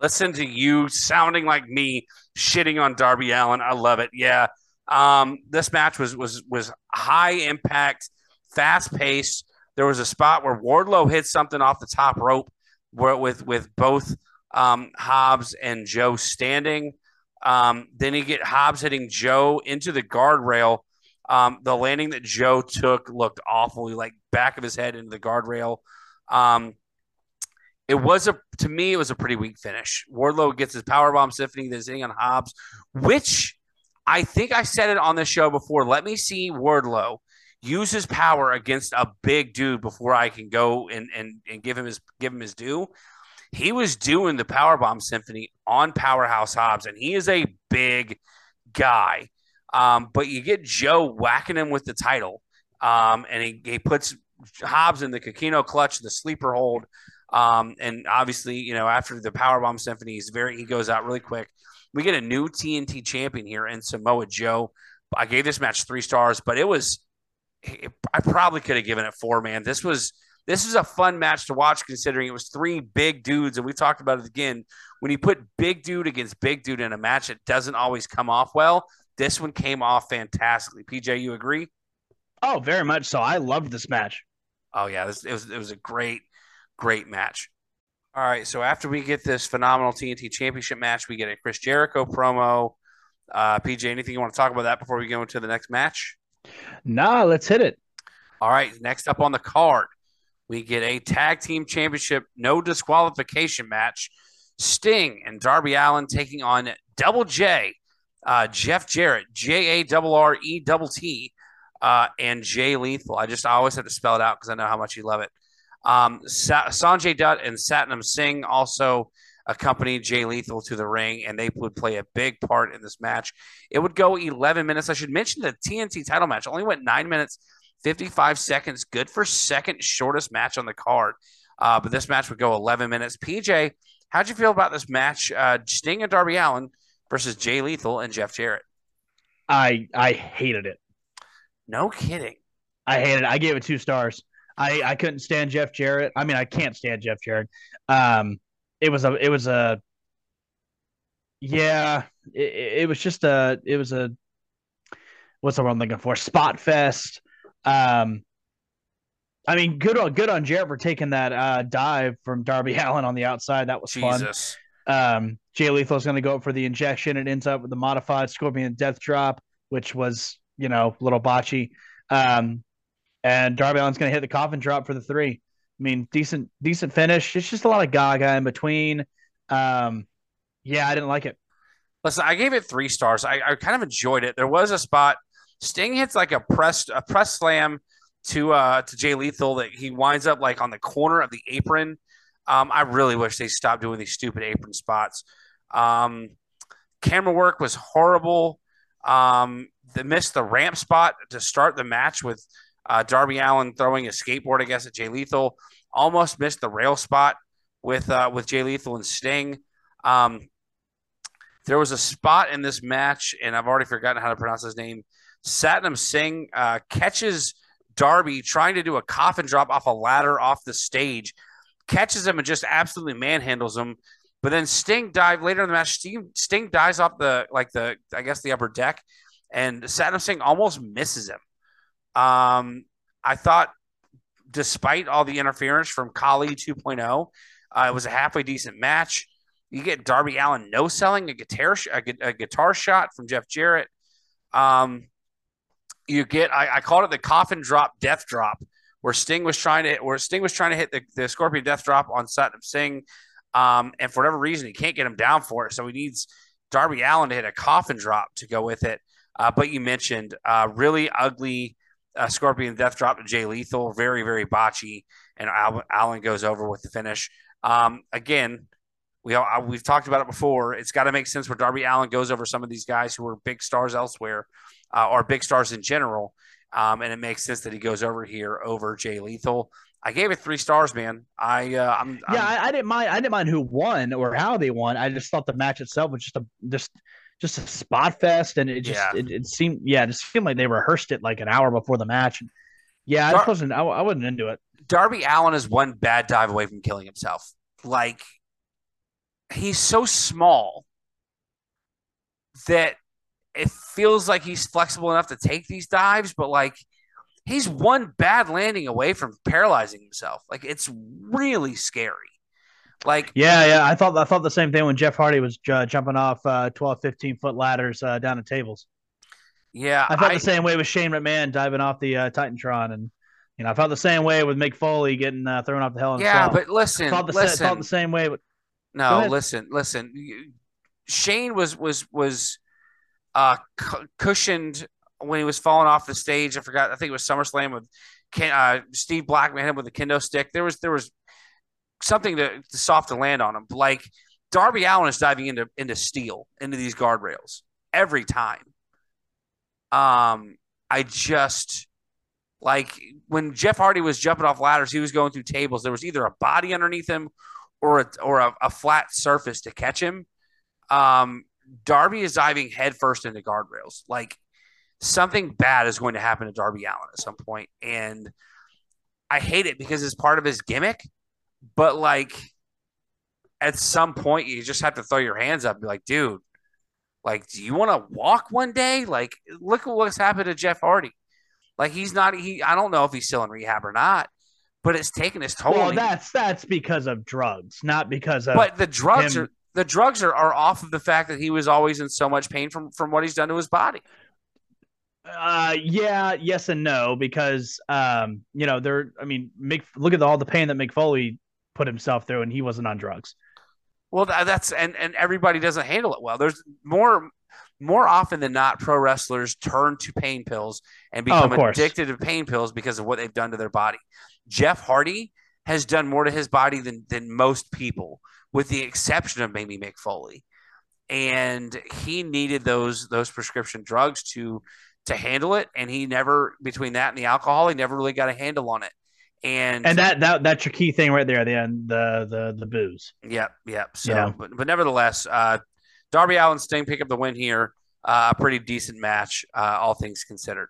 Listen to you sounding like me shitting on Darby Allin. I love it. Yeah. Um, this match was was was high impact, fast paced. There was a spot where Wardlow hit something off the top rope where with with both um, Hobbs and Joe standing. Um, then he get Hobbs hitting Joe into the guardrail. Um, the landing that Joe took looked awful. He like back of his head into the guardrail. Um, it was a to me it was a pretty weak finish. Wardlow gets his powerbomb symphony that's hitting on Hobbs, which I think I said it on the show before. Let me see Wardlow use his power against a big dude before I can go and and, and give him his give him his due. He was doing the powerbomb symphony on Powerhouse Hobbs, and he is a big guy. Um, but you get Joe whacking him with the title, um, and he, he puts Hobbs in the Coquina clutch, the sleeper hold. Um, and obviously, you know, after the powerbomb symphony, he's very he goes out really quick. We get a new TNT champion here in Samoa Joe. I gave this match three stars, but it was I probably could have given it four. Man, this was this was a fun match to watch considering it was three big dudes, and we talked about it again. When you put big dude against big dude in a match, it doesn't always come off well. This one came off fantastically. PJ, you agree? Oh, very much so. I loved this match. Oh yeah, this, it was it was a great, great match. All right, so after we get this phenomenal TNT Championship match, we get a Chris Jericho promo. Uh, PJ, anything you want to talk about that before we go into the next match? Nah, let's hit it. All right, next up on the card, we get a tag team championship no disqualification match. Sting and Darby Allin taking on Double J, uh, Jeff Jarrett, J A double R E uh, and Jay Lethal. I just I always have to spell it out because I know how much you love it. Um, Sa- Sanjay Dutt and Satnam Singh also accompanied Jay Lethal to the ring, and they would play a big part in this match. It would go 11 minutes. I should mention the TNT title match only went nine minutes 55 seconds, good for second shortest match on the card. Uh, but this match would go 11 minutes. PJ, how'd you feel about this match? Uh, Sting and Darby Allin versus Jay Lethal and Jeff Jarrett. I I hated it. No kidding. I hated it. I gave it two stars. I I couldn't stand Jeff Jarrett. I mean, I can't stand Jeff Jarrett. Um, it was a it was a yeah. It, it was just a it was a what's the word I'm looking for? Spot fest. Um, I mean, good on good on Jarrett for taking that uh, dive from Darby Allin on the outside. That was Jesus. fun. Um, Jay Lethal's going to go up for the injection. It ends up with the modified Scorpion Death Drop, which was you know a little botchy. Um, and Darby Allin's going to hit the coffin drop for the three. I mean, decent decent finish. It's just a lot of gaga in between. Um, yeah, I didn't like it. Listen, I gave it three stars. I, I kind of enjoyed it. There was a spot Sting hits like a press a press slam to uh to Jay Lethal that he winds up like on the corner of the apron. Um, I really wish they stopped doing these stupid apron spots. Um, camera work was horrible. Um, they missed the ramp spot to start the match with uh, Darby Allin throwing a skateboard, I guess, at Jay Lethal. Almost missed the rail spot with uh, with Jay Lethal and Sting. Um, there was a spot in this match, and I've already forgotten how to pronounce his name. Satnam Singh uh, catches Darby trying to do a coffin drop off a ladder off the stage, catches him and just absolutely manhandles him. But then Sting dive later in the match. Sting, Sting dives off the like the I guess the upper deck, and Satnam Singh almost misses him. Um, I thought, despite all the interference from Khali 2.0, uh, it was a halfway decent match. You get Darby Allin no selling a guitar a, a guitar shot from Jeff Jarrett. Um, you get I, I, called it the coffin drop death drop where Sting was trying to where Sting was trying to hit the, the Scorpion death drop on Satnam Singh. Um, and for whatever reason, he can't get him down for it. So he needs Darby Allin to hit a coffin drop to go with it. Uh, but you mentioned uh, really ugly uh, Scorpion death drop to Jay Lethal, very, very botchy. And Allin goes over with the finish. Um, again, we all, we've talked about it before. It's got to make sense where Darby Allin goes over some of these guys who are big stars elsewhere uh, or big stars in general. Um, and it makes sense that he goes over here over Jay Lethal. I gave it three stars, man. I uh, I'm, yeah, I'm, I, I, didn't mind. I didn't mind who won or how they won. I just thought the match itself was just a just just a spot fest, and it just yeah. it, it, seemed yeah, it just seemed like they rehearsed it like an hour before the match. Yeah, I Dar- wasn't. I, I wasn't into it. Darby Allin is one bad dive away from killing himself. Like he's so small that it feels like he's flexible enough to take these dives, but like he's one bad landing away from paralyzing himself. Like it's really scary. Like yeah, yeah, I thought I thought the same thing when Jeff Hardy was uh, jumping off uh, 12, 15 foot ladders uh, down at tables. Yeah, I felt I, the same way with Shane McMahon diving off the uh, Titantron, and you know I felt the same way with Mick Foley getting uh, thrown off the Hell in Yeah, but listen, felt the, listen, felt the same way. With, no, listen, listen. Shane was was was uh, cushioned when he was falling off the stage. I forgot. I think it was SummerSlam with Ken, uh, Steve Blackman hit him with a kendo stick. There was there was something to, to soft to land on him. Like Darby Allin is diving into into steel into these guardrails every time. Um, I just like when Jeff Hardy was jumping off ladders, he was going through tables. There was either a body underneath him or a, or a, a flat surface to catch him. Um, Darby is diving headfirst into guardrails. Like something bad is going to happen to Darby Allin at some point, and I hate it because it's part of his gimmick. But like at some point, you just have to throw your hands up and be like, dude, like, do you want to walk one day? Like, look at what's happened to Jeff Hardy. Like, he's not. He. I don't know if he's still in rehab or not but it's taken its toll. Well, that's that's because of drugs, not because of. But the drugs him. are the drugs are, are off of the fact that he was always in so much pain from from what he's done to his body. Uh, yeah, yes and no, because um, you know, there. I mean, Mick, look at all the pain that Mick Foley put himself through, and he wasn't on drugs. Well, that's and and everybody doesn't handle it well. There's more more often than not, pro wrestlers turn to pain pills and oh, become oh, addicted to pain pills because of what they've done to their body. Jeff Hardy has done more to his body than than most people, with the exception of maybe Mick Foley. And he needed those those prescription drugs to to handle it, and he never between that and the alcohol, he never really got a handle on it. And And that that that's your key thing right there. The end, the the the booze. Yep, yep. So, Yeah. but, but nevertheless, uh, Darby Allin Sting pick up the win here. Uh, a pretty decent match, uh, all things considered.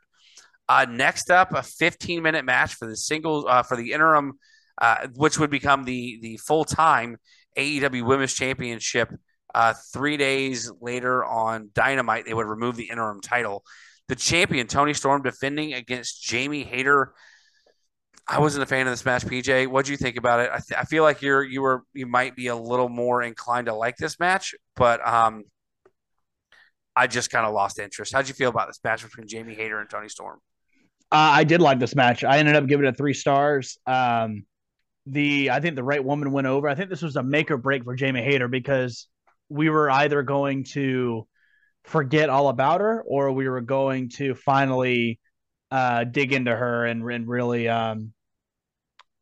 Uh, next up, a 15 minute match for the singles uh, for the interim, uh, which would become the the full time AEW Women's Championship. Uh, three days later on Dynamite, they would remove the interim title. The champion Toni Storm defending against Jamie Hayter. I wasn't a fan of this match, PJ. What do you think about it? I, th- I feel like you're you were you might be a little more inclined to like this match, but um, I just kind of lost interest. How'd you feel about this match between Jamie Hayter and Toni Storm? Uh, I did like this match. I ended up giving it three stars. Um, the I think the right woman went over. I think this was a make or break for Jamie Hayter because we were either going to forget all about her or we were going to finally uh, dig into her and, and really um,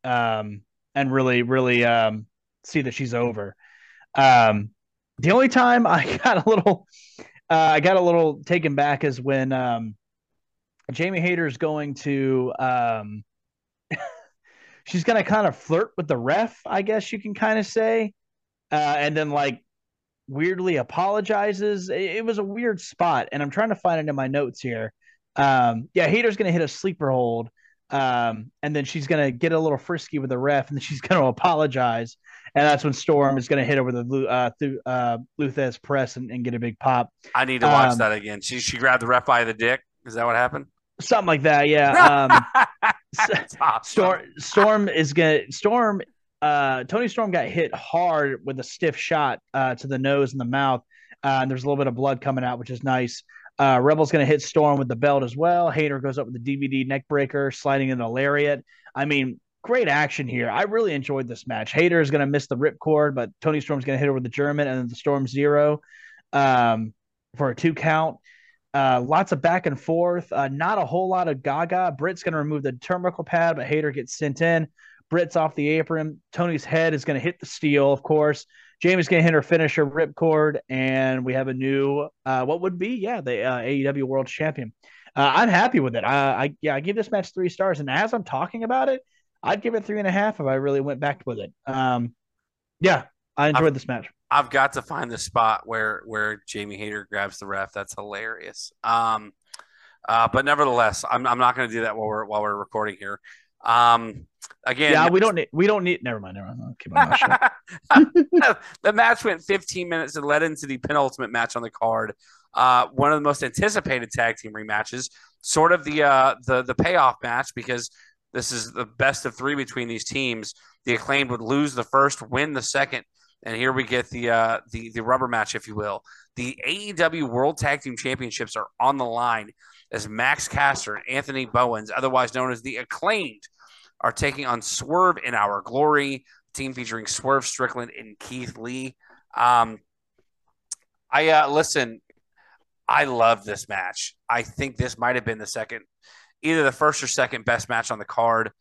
um, and really really um, see that she's over. Um, the only time I got a little uh, I got a little taken back is when um, Jamie Hayter's going to um she's gonna kind of flirt with the ref, I guess you can kind of say. Uh and then like weirdly apologizes. It, it was a weird spot, and I'm trying to find it in my notes here. Um yeah, Hayter's gonna hit a sleeper hold. Um, and then she's gonna get a little frisky with the ref, and then she's gonna apologize, and that's when Storm is gonna hit over the uh through uh Lou Thesz press and, and get a big pop. I need to watch Um, that again. She she grabbed the ref by the dick. Is that what happened? Something like that, yeah. Um awesome. Storm Storm is gonna Storm uh Toni Storm got hit hard with a stiff shot uh to the nose and the mouth. Uh, and there's a little bit of blood coming out, which is nice. Uh, Rebel's going to hit Storm with the belt as well. Hayter goes up with the DVD neck breaker, sliding in the lariat. I mean, great action here. I really enjoyed this match. Hayter is going to miss the ripcord, but Toni Storm's going to hit her with the German and then the Storm Zero um, for a two count. Uh, lots of back and forth. Uh, not a whole lot of Gaga. Britt's going to remove the turnbuckle pad, but Hayter gets sent in. Britt's off the apron. Toni's head is going to hit the steel, of course. Jamie's going to hit her finisher ripcord, and we have a new, uh, what would be, yeah, the uh, AEW World Champion. Uh, I'm happy with it. I, I, yeah, I give this match three stars, and as I'm talking about it, I'd give it three and a half if I really went back with it. Um, yeah, I enjoyed this match. I've got to find the spot where where Jamie Hayter grabs the ref. That's hilarious. Um, uh, but nevertheless, I'm I'm not going to do that while we're while we're recording here. Um, again, Yeah, we don't need, we don't need. Never mind. Never mind. I'll keep my mouth the match went 15 minutes and led into the penultimate match on the card. Uh, one of the most anticipated tag team rematches, sort of the uh, the the payoff match because this is the best of three between these teams. The acclaimed would lose the first, win the second, and here we get the uh, the the rubber match, if you will. The AEW World Tag Team Championships are on the line as Max Caster and Anthony Bowens, otherwise known as the acclaimed, are taking on Swerve in Our Glory team featuring Swerve Strickland and Keith Lee. Um, I uh, listen. I love this match. I think this might have been the second, either the first or second best match on the card.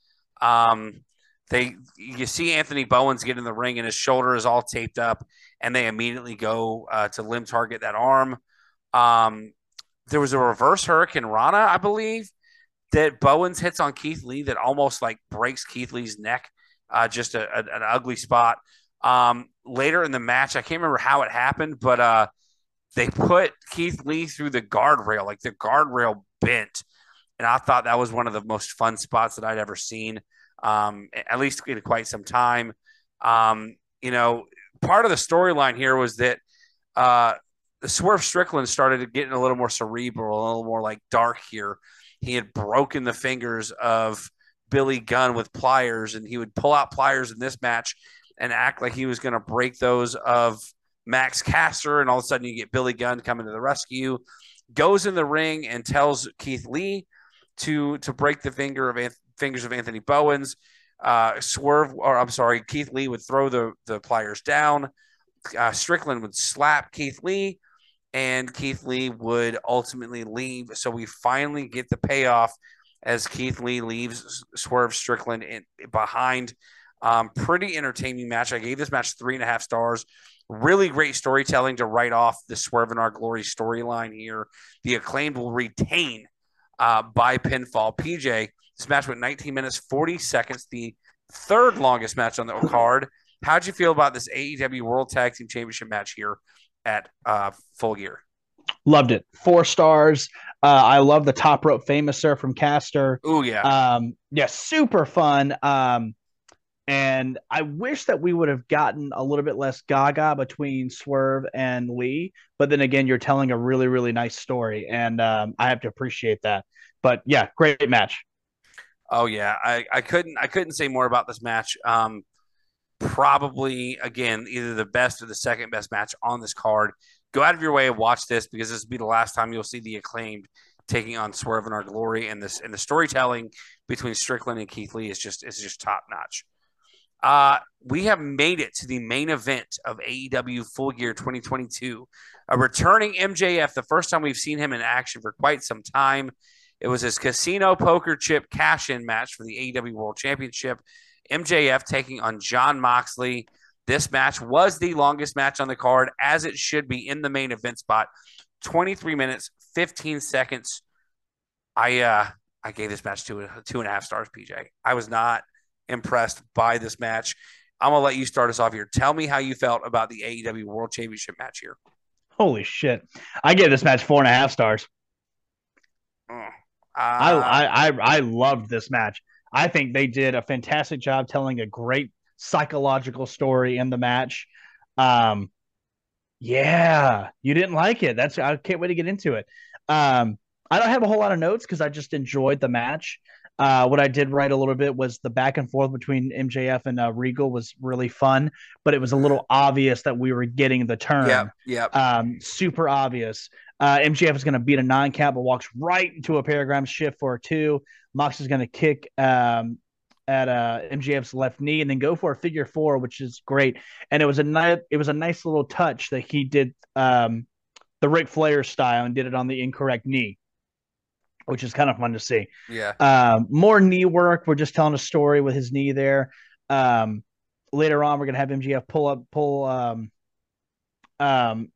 Um, they you see Anthony Bowens get in the ring and his shoulder is all taped up, and they immediately go uh, to limb target that arm. Um, there was a reverse hurricanrana, I believe, that Bowens hits on Keith Lee that almost like breaks Keith Lee's neck. Uh, just a, a, an ugly spot. Um, later in the match, I can't remember how it happened, but uh, they put Keith Lee through the guardrail, like the guardrail bent, and I thought that was one of the most fun spots that I'd ever seen, um, at least in quite some time. Um, you know, part of the storyline here was that uh, Swerve Strickland started getting a little more cerebral, a little more like dark here. He had broken the fingers of Billy Gunn with pliers, and he would pull out pliers in this match and act like he was going to break those of Max Caster, and all of a sudden you get Billy Gunn coming to the rescue, goes in the ring and tells Keith Lee to to break the finger of Anth- fingers of Anthony Bowens. Uh, Swerve, or I'm sorry, Keith Lee would throw the the pliers down. Uh, Strickland would slap Keith Lee, and Keith Lee would ultimately leave. So we finally get the payoff as Keith Lee leaves Swerve Strickland in, behind. Um, pretty entertaining match. I gave this match three and a half stars. Really great storytelling to write off the Swerve in Our Glory storyline here. The acclaimed will retain uh, by pinfall. PJ, this match went 19 minutes 40 seconds, the third longest match on the card. How'd you feel about this AEW World Tag Team Championship match here at uh, Full Gear? Loved it. Four stars. Uh, I love the top rope famouser from Caster. Oh yeah, Um, yeah, super fun. Um, and I wish that we would have gotten a little bit less gaga between Swerve and Lee. But then again, you're telling a really, really nice story, and um, I have to appreciate that. But yeah, great match. Oh yeah, I, I couldn't I couldn't say more about this match. Um, probably again either the best or the second best match on this card. Go out of your way and watch this because this will be the last time you'll see the acclaimed taking on Swerve and our glory, and this and the storytelling between Strickland and Keith Lee is just is just top notch. Uh, we have made it to the main event of AEW Full Gear 2022. A returning MJF, the first time we've seen him in action for quite some time. It was his casino poker chip cash in match for the AEW World Championship. MJF taking on Jon Moxley. This match was the longest match on the card, as it should be in the main event spot. 23 minutes, 15 seconds. I uh I gave this match two two and a half stars, PJ. I was not impressed by this match. I'm gonna let you start us off here. Tell me how you felt about the AEW World Championship match here. Holy shit! I gave this match four and a half stars. Mm. I, Uh, I I I loved this match. I think they did a fantastic job telling a great psychological story in the match. Um, yeah, you didn't like it. That's I can't wait to get into it. Um, I don't have a whole lot of notes because I just enjoyed the match. Uh, what I did write a little bit was the back and forth between MJF and uh, Regal was really fun, but it was a little obvious that we were getting the turn. Yeah, yep. Um, super obvious. Uh, MJF is going to beat a nine count, but walks right into a paradigm shift for a two. Mox is going to kick um, at uh, MJF's left knee and then go for a figure four, which is great. And it was a nice, it was a nice little touch that he did um, the Ric Flair style and did it on the incorrect knee, which is kind of fun to see. Yeah. Um, more knee work. We're just telling a story with his knee there. Um, later on, we're gonna have MJF pull up, pull. Um, um,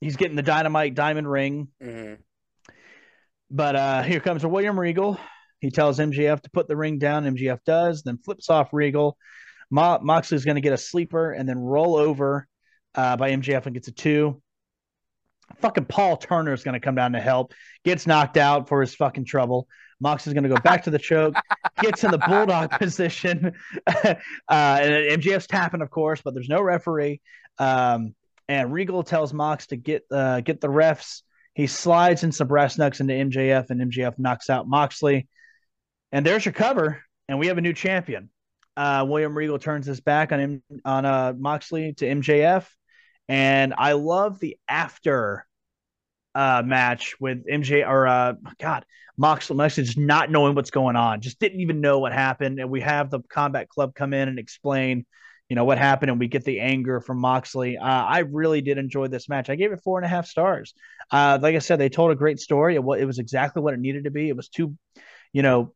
he's getting the dynamite diamond ring, hmm but uh, here comes William Regal. He tells MJF to put the ring down. MJF does, then flips off Regal. Mo- Moxley's going to get a sleeper and then roll over uh, by MJF and gets a two. Fucking Paul Turner is going to come down to help. Gets knocked out for his fucking trouble. Mox is going to go back to the choke. Gets in the bulldog position. uh, and MJF's tapping, of course, but there's no referee. Um, and Regal tells Mox to get uh, get the refs. He slides in some brass knucks into MJF, and MJF knocks out Moxley. And there's your cover, and we have a new champion. Uh, William Regal turns his back on him on uh, Moxley to MJF, and I love the after uh, match with MJ or uh, God Moxley, Moxley just not knowing what's going on, just didn't even know what happened, and we have the Combat Club come in and explain, you know, what happened, and we get the anger from Moxley. Uh, I really did enjoy this match. I gave it four and a half stars. Uh, like I said, they told a great story. It, it was exactly what it needed to be. It was two, you know,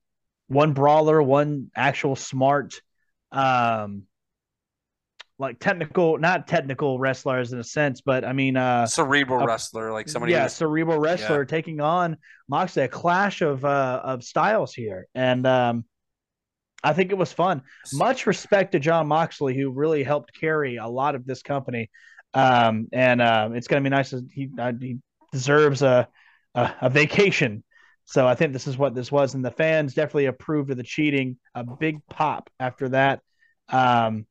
one brawler, one actual smart, um, like technical, not technical wrestlers in a sense, but I mean, uh, Cerebral uh, wrestler, like somebody. yeah, who's- cerebral wrestler taking on Moxley, a clash of uh, of styles here, and um, I think it was fun. Much respect to Jon Moxley, who really helped carry a lot of this company, um, and uh, it's going to be nice. He uh, he deserves a, a a vacation. So I think this is what this was, and the fans definitely approved of the cheating. A big pop after that. Um,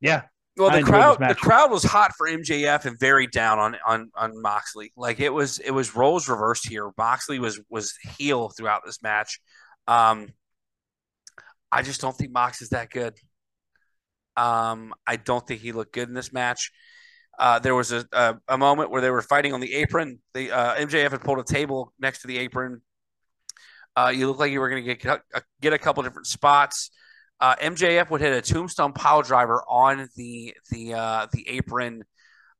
yeah, Well, I the crowd the crowd was hot for MJF and very down on on on Moxley. Like it was it was roles reversed here. Moxley was was heel throughout this match. Um, I just don't think Mox is that good. Um, I don't think he looked good in this match. Uh, there was a, a a moment where they were fighting on the apron. The uh, MJF had pulled a table next to the apron. Uh, you look like you were going to get a, get a couple different spots. Uh, MJF would hit a tombstone pile driver on the the uh, the apron,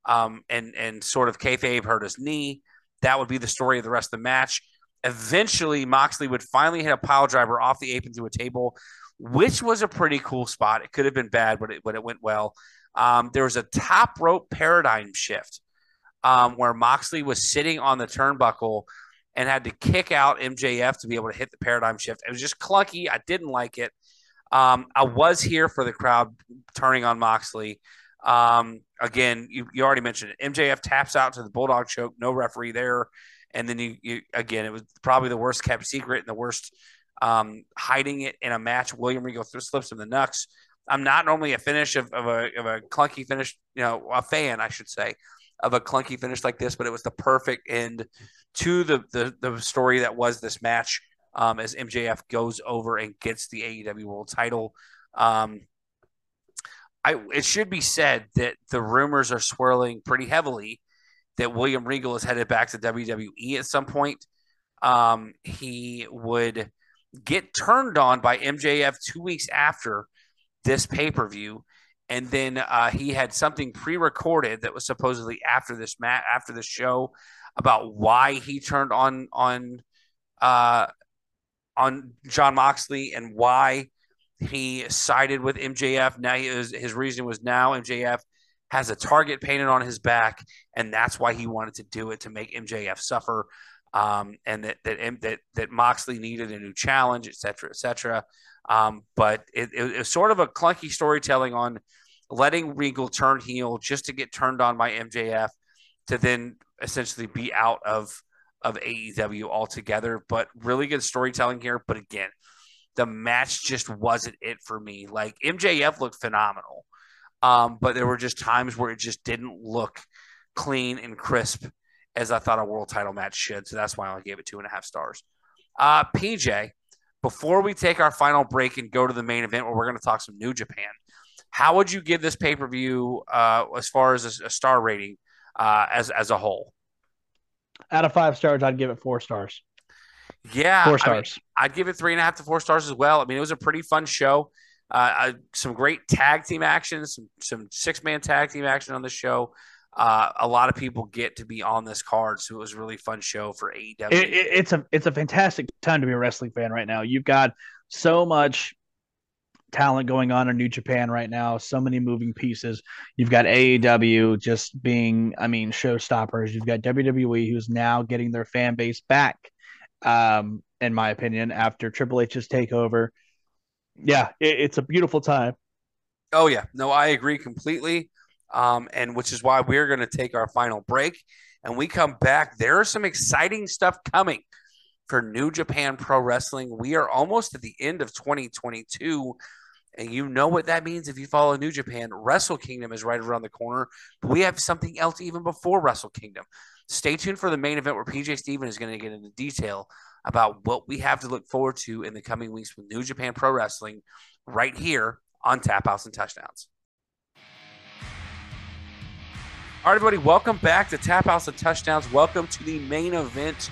um, and and sort of kayfabe hurt his knee. That would be the story of the rest of the match. Eventually, Moxley would finally hit a pile driver off the apron through a table, which was a pretty cool spot. It could have been bad, but it but it went well. Um, there was a top rope paradigm shift um, where Moxley was sitting on the turnbuckle, and had to kick out MJF to be able to hit the paradigm shift. It was just clunky. I didn't like it. Um, I was here for the crowd turning on Moxley. Um, again, you, you already mentioned it. MJF taps out to the Bulldog choke, no referee there. And then you, you again, it was probably the worst kept secret and the worst um, hiding it in a match. William Regal slips him the knucks. I'm not normally a finish of, of, a, of a clunky finish, you know, a fan, I should say, of a clunky finish like this, but it was the perfect end to the, the, the story that was this match um, as MJF goes over and gets the AEW World title. Um, I, it should be said that the rumors are swirling pretty heavily that William Regal is headed back to WWE at some point. Um, he would get turned on by MJF two weeks after this pay per view, and then uh, he had something pre recorded that was supposedly after this mat after the show about why he turned on on uh, on Jon Moxley and why he sided with MJF. Now he was, his reason was now MJF has a target painted on his back, and that's why he wanted to do it to make MJF suffer. Um, and that that that that Moxley needed a new challenge, et cetera, et cetera. Um, but it, it, was sort of a clunky storytelling on letting Regal turn heel just to get turned on by MJF to then essentially be out of of AEW altogether. But really good storytelling here. But again, the match just wasn't it for me. Like MJF looked phenomenal, um, but there were just times where it just didn't look clean and crisp as I thought a world title match should. So that's why I only gave it two and a half stars. Uh, PJ, before we take our final break and go to the main event where we're going to talk some New Japan, how would you give this pay per view uh, as far as a, a star rating uh, as as a whole? Out of five stars, I'd give it four stars. Yeah, four stars. I would give it three and a half to four stars as well. I mean, it was a pretty fun show. Uh, some great tag team action, some some six man tag team action on the show uh, a lot of people get to be on this card, so it was a really fun show for AEW. It, it, it's a it's a fantastic time to be a wrestling fan right now. You've got so much talent going on in New Japan right now, so many moving pieces. You've got AEW just being, I mean, showstoppers. You've got WWE who's now getting their fan base back, um, in my opinion, after Triple H's takeover. Yeah, it, it's a beautiful time. Oh yeah, no, I agree completely um, and which is why we're going to take our final break. And we come back. There is some exciting stuff coming for New Japan Pro Wrestling. We are almost at the end of 2022. And you know what that means if you follow New Japan. Wrestle Kingdom is right around the corner. But we have something else even before Wrestle Kingdom. Stay tuned for the main event where PJ Steven is going to get into detail about what we have to look forward to in the coming weeks with New Japan Pro Wrestling right here on Tap Outs and Touchdowns. All right, everybody, welcome back to Tap Outs and Touchdowns. Welcome to the main event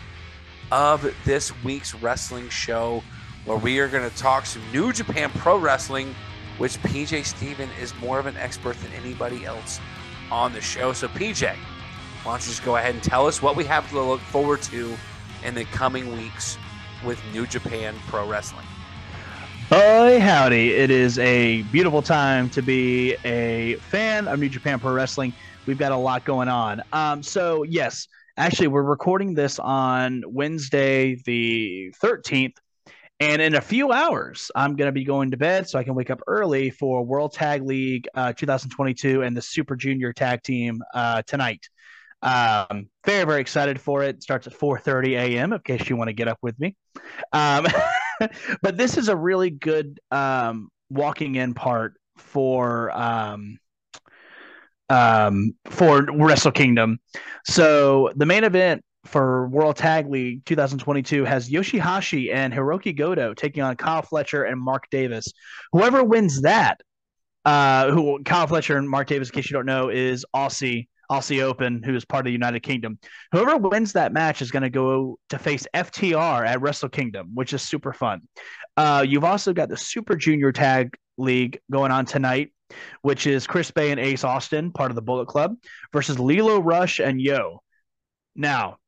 of this week's wrestling show, where we are going to talk some New Japan Pro Wrestling, which PJ Steven is more of an expert than anybody else on the show. So, PJ, why don't you just go ahead and tell us what we have to look forward to in the coming weeks with New Japan Pro Wrestling? Boy, howdy. It is a beautiful time to be a fan of New Japan Pro Wrestling we've got a lot going on. Um, so yes, actually, we're recording this on Wednesday, the 13th. And in a few hours, I'm going to be going to bed so I can wake up early for World Tag League uh, 2022 and the Super Junior Tag Team uh, tonight. Um, very very excited for it. it starts at 4:30 a.m. In case you want to get up with me. Um, but this is a really good um, walking in part for um, um, for Wrestle Kingdom. So the main event for World Tag League 2022 has Yoshihashi and Hiroki Goto taking on Kyle Fletcher and Mark Davis. Whoever wins that, uh, who Kyle Fletcher and Mark Davis, in case you don't know, is Aussie Aussie Open, who is part of the United Kingdom. Whoever wins that match is going to go to face FTR at Wrestle Kingdom, which is super fun. Uh, you've also got the Super Junior Tag League going on tonight which is Chris Bey and Ace Austin, part of the Bullet Club, versus Lio Rush and Yo. Now,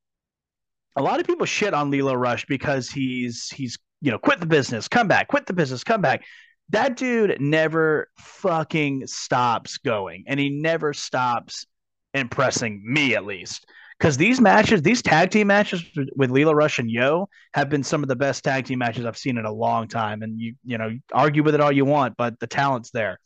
a lot of people shit on Lio Rush because he's he's you know quit the business, come back, quit the business, come back. That dude never fucking stops going, and he never stops impressing me at least. Because these matches, these tag team matches with Lio Rush and Yo have been some of the best tag team matches I've seen in a long time. And you, you know, argue with it all you want, but the talent's there.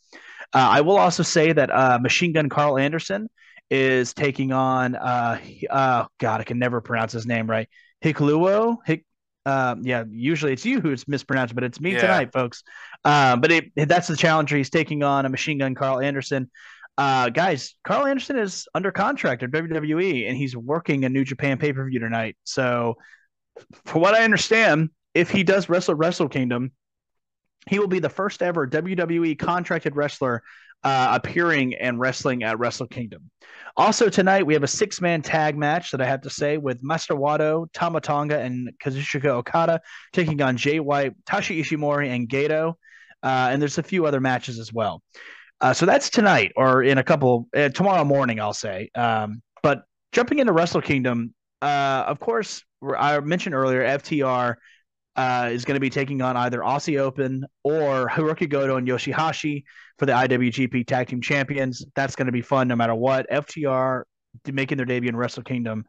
Uh, I will also say that uh, Machine Gun Karl Anderson is taking on, uh, uh, God, I can never pronounce his name right. Hikuleo, Hik, um, yeah, usually it's you who's mispronounced, but it's me Yeah. tonight, folks. Um, but it, that's the challenger. He's taking on a machine gun Karl Anderson. Uh, guys, Karl Anderson is under contract at WWE and he's working a New Japan pay per view tonight. So, for what I understand, if he does wrestle Wrestle Kingdom, he will be the first ever WWE contracted wrestler uh, appearing and wrestling at Wrestle Kingdom. Also tonight we have a six man tag match that I have to say with Master Wato, Tamatonga, and Kazuchika Okada taking on Jay White, Taiji Ishimori, and Gedo. Uh, and there's a few other matches as well. Uh, so that's tonight or in a couple uh, tomorrow morning, I'll say. Um, but jumping into Wrestle Kingdom, uh, of course, I mentioned earlier FTR uh, is going to be taking on either Aussie Open or Hiroki Goto and Yoshihashi for the IWGP Tag Team Champions. That's going to be fun no matter what. FTR making their debut in Wrestle Kingdom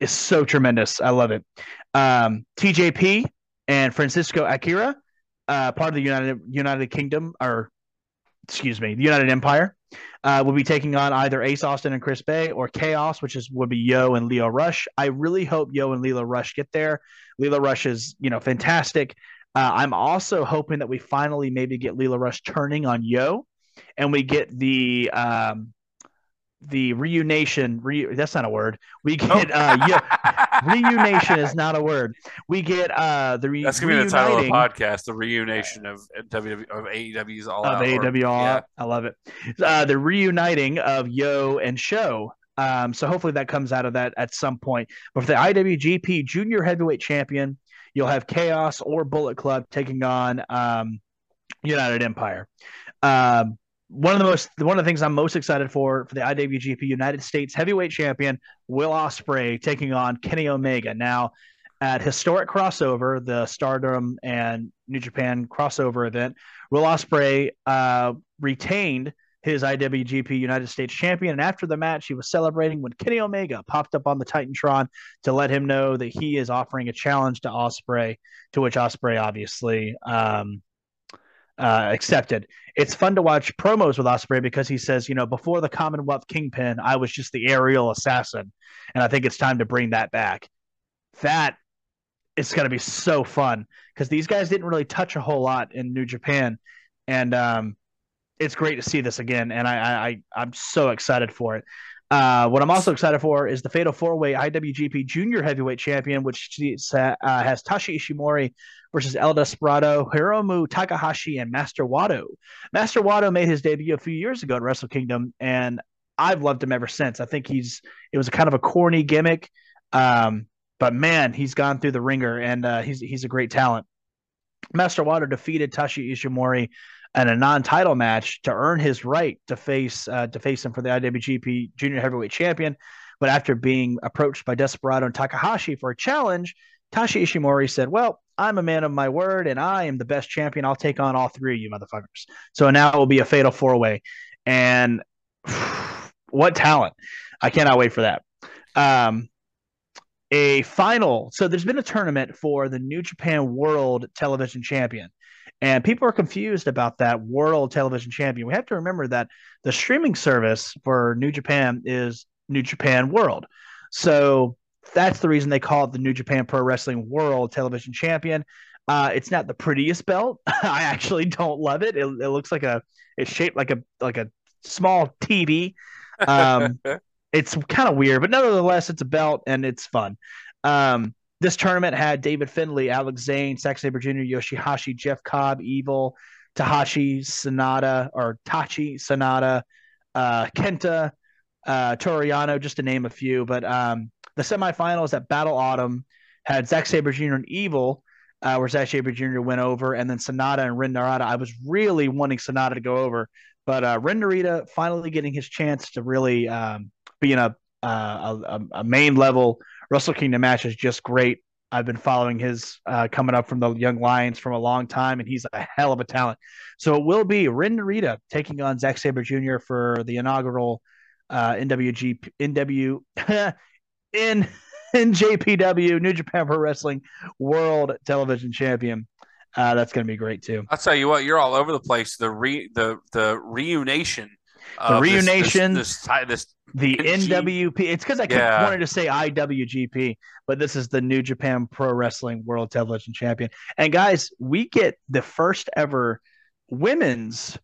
is so tremendous. I love it. Um, TJP and Francisco Akira, uh, part of the United United Kingdom, or excuse me, the United Empire, uh, will be taking on either Ace Austin and Chris Bey or Chaos, which is would be Yo and Lio Rush. I really hope Yo and Lio Rush get there. Lio Rush is you know fantastic. Uh, I'm also hoping that we finally maybe get Lio Rush turning on Yo, and we get the um, the reunation. Re, that's not a word. We get uh, Yo, reunation is not a word. We get uh, the re, That's gonna be the title of the podcast: the reunation of WWE of AEW's All of Out. or- AWR. yeah. I love it. Uh, the reuniting of Yo and Sho. Um, so hopefully that comes out of that at some point. But for the IWGP Junior Heavyweight Champion, you'll have Chaos or Bullet Club taking on um, United Empire. Um, one of the most one of the things I'm most excited for for the IWGP United States Heavyweight Champion Will Ospreay taking on Kenny Omega. Now, at historic crossover, the Stardom and New Japan crossover event, Will Ospreay uh, retained his IWGP United States Champion, and after the match, he was celebrating when Kenny Omega popped up on the Titantron to let him know that he is offering a challenge to Ospreay, to which Ospreay obviously um, uh, accepted. It's fun to watch promos with Ospreay because he says, you know, before the Commonwealth Kingpin, I was just the aerial assassin, and I think it's time to bring that back. That is going to be so fun because these guys didn't really touch a whole lot in New Japan, and um, it's great to see this again. And I, I, I'm so excited for it. Uh, what I'm also excited for is the Fatal Four Way IWGP Junior Heavyweight Champion, which uh, has Taiji Ishimori versus El Desperado, Hiromu Takahashi, and Master Wato. Master Wato made his debut a few years ago at Wrestle Kingdom, and I've loved him ever since. I think he's it was kind of a corny gimmick, um, but man, he's gone through the ringer, and uh, he's he's a great talent. Master Wato defeated Taiji Ishimori in a non-title match to earn his right to face uh, to face him for the IWGP Junior Heavyweight Champion. But after being approached by Desperado and Takahashi for a challenge, Taiji Ishimori said, "Well, I'm a man of my word, and I am the best champion. I'll take on all three of you motherfuckers." So now it will be a fatal four-way, and what talent! I cannot wait for that. Um, a final. So there's been a tournament for the New Japan World Television Champion. And people are confused about that world television champion. We have to remember that the streaming service for New Japan is New Japan World. So that's the reason they call it the New Japan Pro Wrestling World Television Champion. Uh, it's not the prettiest belt. I actually don't love it. it. It looks like a it's shaped like a like a small TV. Um, it's kind of weird, but nevertheless, it's a belt and it's fun. Um, this tournament had David Finlay, Alex Zayne, Zack Sabre Jr., Yoshihashi, Jeff Cobb, Evil, Tahashi, Sonata, or Tachi, Sonata, uh, Kenta, uh, Toriano, just to name a few. But um, the semifinals at Battle Autumn had Zack Sabre Jr. and Evil, uh, where Zack Sabre Jr. went over, and then Sonata and Ren Narita. I was really wanting Sonata to go over, but uh, Ren Narita finally getting his chance to really um, be in a, uh, a a main level Wrestle Kingdom match is just great. I've been following his uh, coming up from the Young Lions from a long time, and he's a hell of a talent. So it will be Ren Narita taking on Zack Sabre Jr. for the inaugural uh, NWGP, NW, in NJPW, New Japan Pro Wrestling World Television Champion. Uh, that's going to be great too. I'll tell you what, you're all over the place. The re the the reunation. The this- reunation. This, this, this, The NWP. It's because I kept Yeah. wanted to say IWGP, but this is the New Japan Pro Wrestling World Television Champion. And guys, we get the first ever women's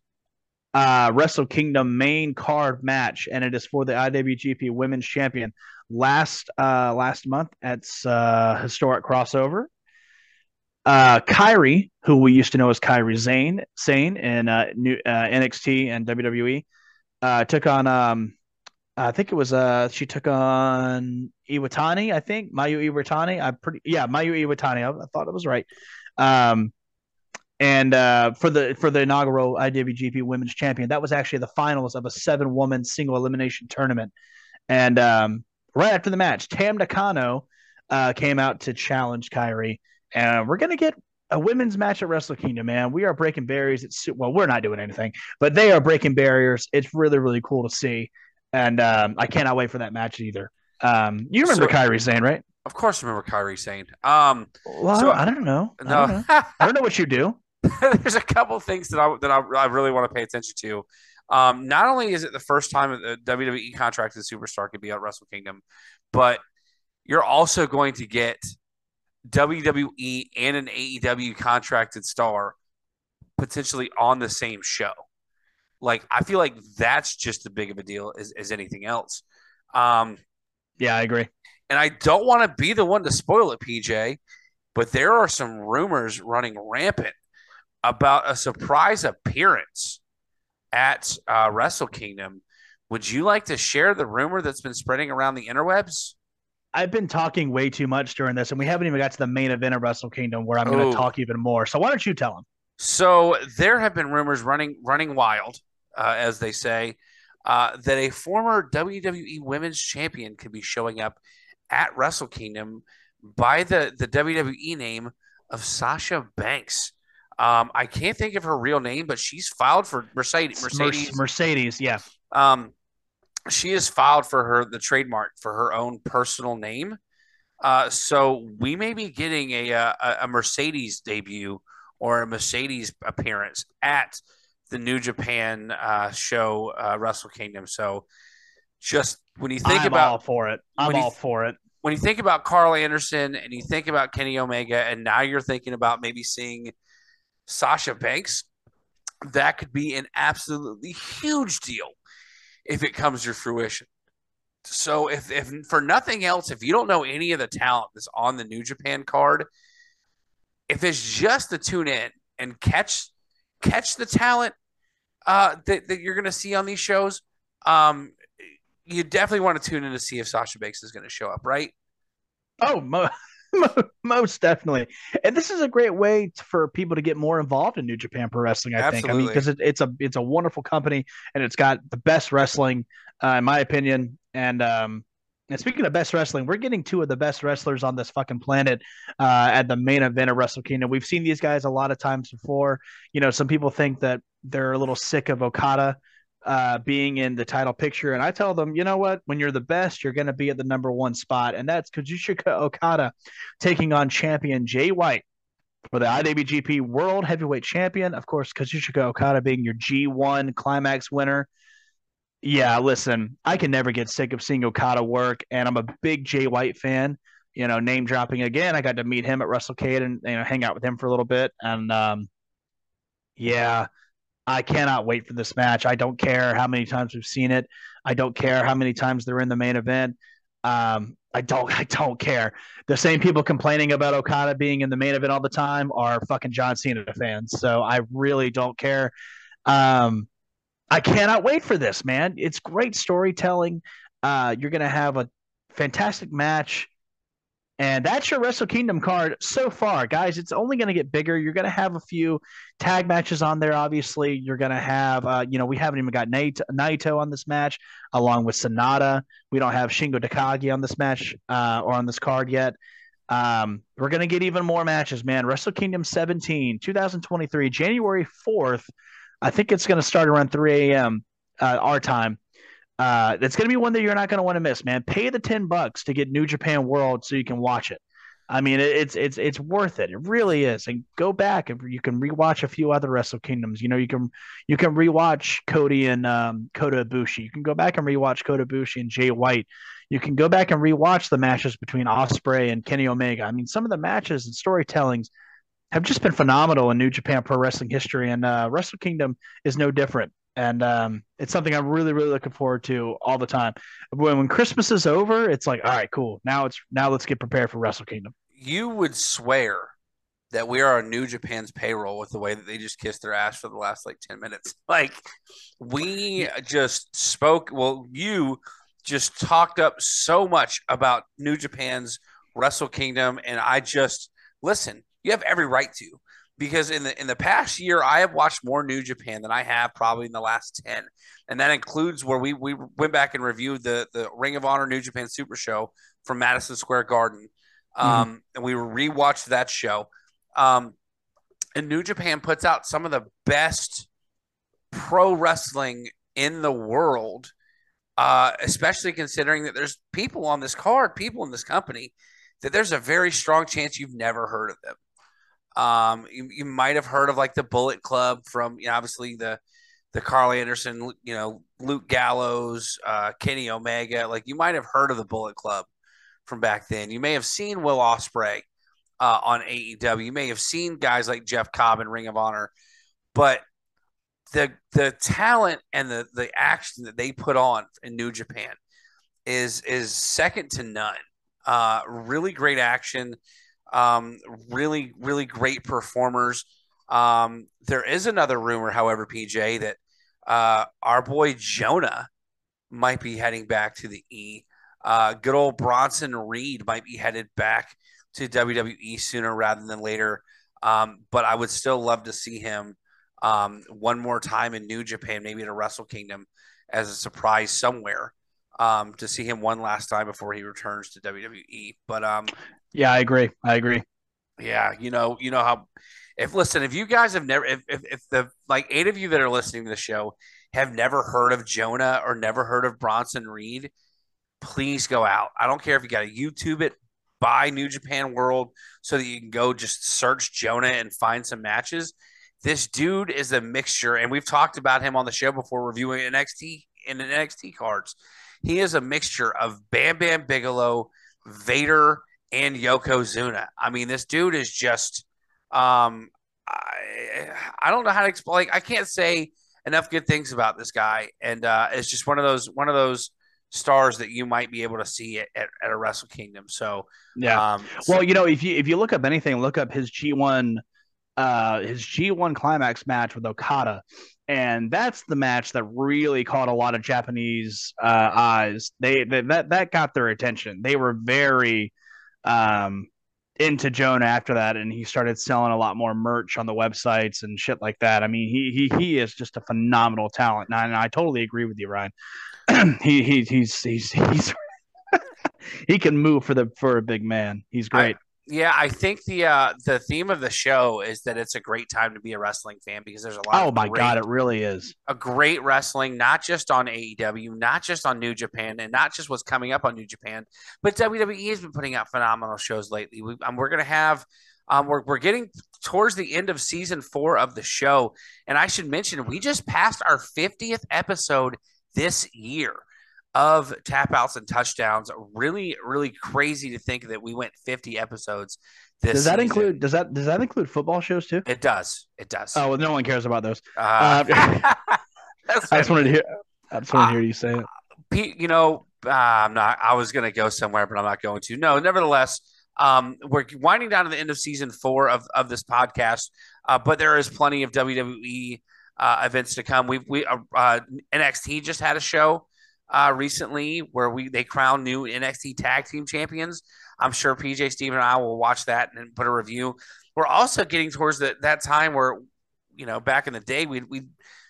uh, Wrestle Kingdom main card match, and it is for the IWGP Women's Champion. Last uh, last month at uh, historic crossover, uh, Kairi, who we used to know as Kairi Zane, Sane in uh, new, uh, NXT and WWE, uh, took on um, I think it was uh she took on Iwatani, I think Mayu Iwatani. I'm pretty yeah, Mayu Iwatani. I, I thought it was right. Um, and uh, for the for the inaugural IWGP Women's Champion, that was actually the finals of a seven woman single elimination tournament. And um, right after the match, Tam Nakano uh, came out to challenge Kairi, and we're gonna get a women's match at Wrestle Kingdom. Man, we are breaking barriers. It's well, we're not doing anything, but they are breaking barriers. It's really really cool to see and um, I cannot wait for that match either. Um, you remember So- Kairi Sane, right? of course, I remember Kairi Sane. Um, Well, So- I don't know. I no, don't know. I don't know what you do. there's a couple things that I that I, I really want to pay attention to. Um, not only is it the first time that the WWE contracted superstar could be at Wrestle Kingdom, but you're also going to get WWE and an AEW contracted star potentially on the same show. Like I feel like that's just as big of a deal as, as anything else. Um, Yeah, I agree. and I don't want to be the one to spoil it, PJ, but there are some rumors running rampant about a surprise appearance at uh, Wrestle Kingdom. Would you like to share the rumor that's been spreading around the interwebs? I've been talking way too much during this, and we haven't even got to the main event of Wrestle Kingdom where I'm going Oh. to talk even more. So why don't you tell them? So there have been rumors running running wild, uh, as they say, uh, that a former WWE Women's Champion could be showing up at Wrestle Kingdom by the the WWE name of Sasha Banks. Um, I can't think of her real name, but she's filed for Mercedes. Mercedes. Mercedes, yeah. Um, she has filed for her the trademark for her own personal name. Uh, so we may be getting a, uh, a a Mercedes debut or a Mercedes appearance at the New Japan uh, show uh, Wrestle Kingdom. So just when you think I'm about all for it. I'm all th- for it. when you think about Karl Anderson and you think about Kenny Omega, and now you're thinking about maybe seeing Sasha Banks, that could be an absolutely huge deal if it comes to fruition. So, if, if for nothing else, if you don't know any of the talent that's on the New Japan card, if it's just to tune in and catch catch the talent uh, that, that you're going to see on these shows, um, you definitely want to tune in to see if Sasha Banks is going to show up, right? Oh, mo- most definitely. And this is a great way for people to get more involved in New Japan Pro Wrestling. I think. I mean, because it, it's a it's a wonderful company and it's got the best wrestling, uh, in my opinion. And um, and speaking of best wrestling, we're getting two of the best wrestlers on this fucking planet uh, at the main event of Wrestle Kingdom. We've seen these guys a lot of times before. You know, some people think that they're a little sick of Okada uh, being in the title picture. And I tell them, you know what? When you're the best, you're going to be at the number one spot. And that's Kazuchika Okada taking on champion Jay White for the IWGP World Heavyweight Champion. Of course, Kazuchika Okada being your G1 Climax winner. Yeah, listen, I can never get sick of seeing Okada work, and I'm a big Jay White fan. You know, name dropping again. I got to meet him at Russell WrestleCade and you know hang out with him for a little bit, and um, yeah, I cannot wait for this match. I don't care how many times we've seen it. I don't care how many times they're in the main event. Um, I don't. I don't care. The same people complaining about Okada being in the main event all the time are fucking John Cena fans. So I really don't care. Um, I cannot wait for this, man. It's great storytelling. Uh, you're gonna have a fantastic match. And that's your Wrestle Kingdom card so far, guys. It's only going to get bigger. You're going to have a few tag matches on there. Obviously, you're going to have, uh, you know, we haven't even got Naito, Naito on this match, along with Sanada. We don't have Shingo Takagi on this match uh, or on this card yet. Um, we're going to get even more matches, man. Wrestle Kingdom 17, 2023, January 4th. I think it's going to start around 3 a.m. Uh, our time. Uh, it's going to be one that you're not going to want to miss, man. Pay the ten bucks to get New Japan World so you can watch it. I mean, it's it's it's worth it. It really is. And go back and you can rewatch a few other Wrestle Kingdoms. You know, you can you can rewatch Cody and um, Kota Ibushi. You can go back and rewatch Kota Ibushi and Jay White. You can go back and rewatch the matches between Ospreay and Kenny Omega. I mean, some of the matches and storytellings have just been phenomenal in New Japan Pro Wrestling history, and uh, Wrestle Kingdom is no different. And um, it's something I'm really, really looking forward to all the time. When, when Christmas is over, it's like, all right, cool. Now it's now let's get prepared for Wrestle Kingdom. You would swear that we are on New Japan's payroll with the way that they just kissed their ass for the last like 10 minutes. Like we just spoke, well, you just talked up so much about New Japan's Wrestle Kingdom and I just listen, you have every right to because in the in the past year I have watched more New Japan than I have probably in the last 10. And that includes where we we went back and reviewed the the Ring of Honor New Japan Super Show from Madison Square Garden. Um, mm-hmm. and we rewatched that show. Um, and New Japan puts out some of the best pro wrestling in the world, uh, especially considering that there's people on this card, people in this company, that there's a very strong chance you've never heard of them. Um, you, you might have heard of like the Bullet Club from you know, obviously the the Karl Anderson, you know, Luke Gallows, uh, Kenny Omega. Like you might have heard of the Bullet Club from back then. You may have seen Will Ospreay uh, on AEW. You may have seen guys like Jeff Cobb in Ring of Honor, but the the talent and the the action that they put on in New Japan is is second to none. Uh, really great action, um, really really great performers. Um, there is another rumor, however, PJ, that uh, our boy Jonah might be heading back to the E. Uh, good old Bronson Reed might be headed back to WWE sooner rather than later. Um, but I would still love to see him um, one more time in New Japan, maybe at a Wrestle Kingdom as a surprise somewhere. Um, to see him one last time before he returns to WWE. But um, yeah, I agree. I agree. Yeah, you know, you know how if listen, if you guys have never, if, if, if the like eight of you that are listening to the show have never heard of Jonah or never heard of Bronson Reed, please go out. I don't care if you got to YouTube it, buy New Japan World so that you can go just search Jonah and find some matches. This dude is a mixture, and we've talked about him on the show before reviewing NXT and NXT cards. He is a mixture of Bam Bam Bigelow, Vader, and Yokozuna. I mean, this dude is just um I, I don't know how to explain like, I can't say enough good things about this guy. And uh it's just one of those one of those stars that you might be able to see at, at, at a Wrestle Kingdom. So yeah. Um, so, well, you know, if you if you look up anything, look up his G one uh his G1 climax match with Okada. And that's the match that really caught a lot of Japanese uh, eyes. They, they that that got their attention. They were very um into Jonah after that, and he started selling a lot more merch on the websites and shit like that. I mean, he he he is just a phenomenal talent, and I, and I totally agree with you, Ryan. he, he he's he's he's he can move for the for a big man. He's great. Yeah, I think the uh, the theme of the show is that it's a great time to be a wrestling fan because there's a lot. Oh my great, god, it really is a great wrestling, not just on AEW, not just on New Japan, and not just what's coming up on New Japan, but WWE has been putting out phenomenal shows lately. We, um, we're gonna have. Um, we're, we're getting towards the end of season four of the show. And I should mention, we just passed our 50th episode this year of tap outs and touchdowns. Really, really crazy to think that we went 50 episodes. This does that season. include does that does that include football shows too? It does. It does. Oh well, no one cares about those. Uh, uh, I just wanted to hear. I just wanted to hear you say it. Pete, you know, uh, I'm not. I was going to go somewhere, but I'm not going to. No, nevertheless, um, we're winding down to the end of season four of of this podcast, uh, but there is plenty of WWE uh, events to come. We we uh, NXT just had a show uh, recently where we they crowned new NXT Tag Team Champions. I'm sure PJ Steve and I will watch that and put a review. We're also getting towards the, that time where, you know, back in the day we we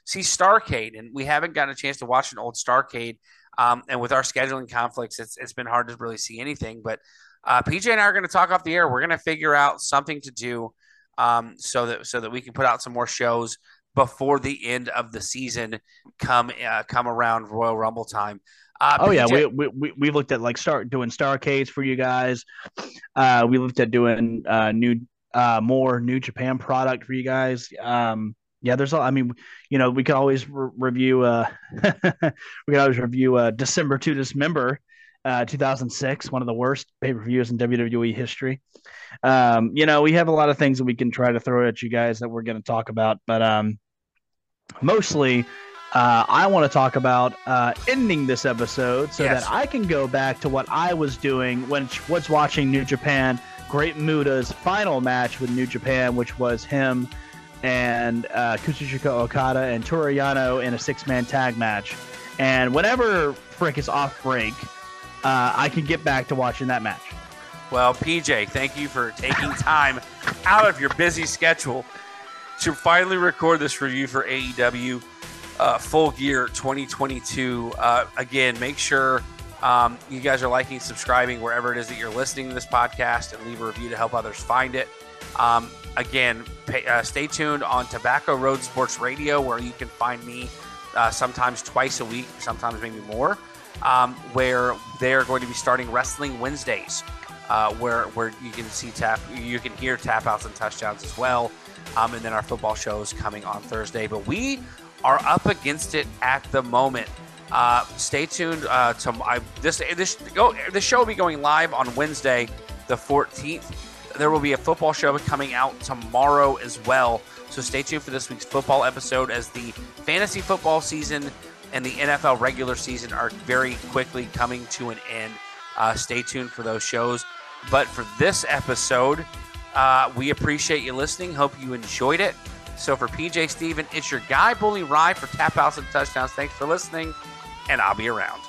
see Starcade, and we haven't gotten a chance to watch an old Starcade. Um, and with our scheduling conflicts, it's it's been hard to really see anything. But uh, PJ and I are going to talk off the air. We're going to figure out something to do um, so that so that we can put out some more shows before the end of the season come uh, come around Royal Rumble time. Uh, Oh yeah, we, we we we've looked at like start doing Starcades for you guys. Uh, we looked at doing uh new uh more New Japan product for you guys. Um, yeah, there's a- I mean, you know, we can always re- review. Uh, we can always review uh December to Dismember, uh, 2006, one of the worst pay per views in WWE history. Um, you know, we have a lot of things that we can try to throw at you guys that we're going to talk about, but um, mostly uh, I want to talk about uh, ending this episode so Yes. that I can go back to what I was doing when was watching New Japan. Great Muta's final match with New Japan, which was him and uh, Okada and Toru Yano in a six-man tag match. And whenever Frick is off break, uh, I can get back to watching that match. Well, PJ, thank you for taking time out of your busy schedule to finally record this review for AEW uh, Full Gear 2022. Uh, again, make sure um, you guys are liking, subscribing wherever it is that you're listening to this podcast, and leave a review to help others find it. Um, again, pay, uh, stay tuned on Tobacco Road Sports Radio, where you can find me uh, sometimes twice a week, sometimes maybe more, um, where they're going to be starting Wrestling Wednesdays uh, where where you can see tap, you can hear tap outs and touchdowns as well. Um, and then our football show is coming on Thursday. But we are up against it at the moment. Uh, stay tuned. Uh, to I, this this go the show will be going live on Wednesday, the 14th. There will be a football show coming out tomorrow as well. So stay tuned for this week's football episode as the fantasy football season and the NFL regular season are very quickly coming to an end. Uh, stay tuned for those shows. But for this episode, uh, we appreciate you listening. Hope you enjoyed it. So for PJ Steven, it's your guy Bully Ry for tap outs and touchdowns. Thanks for listening, and I'll be around.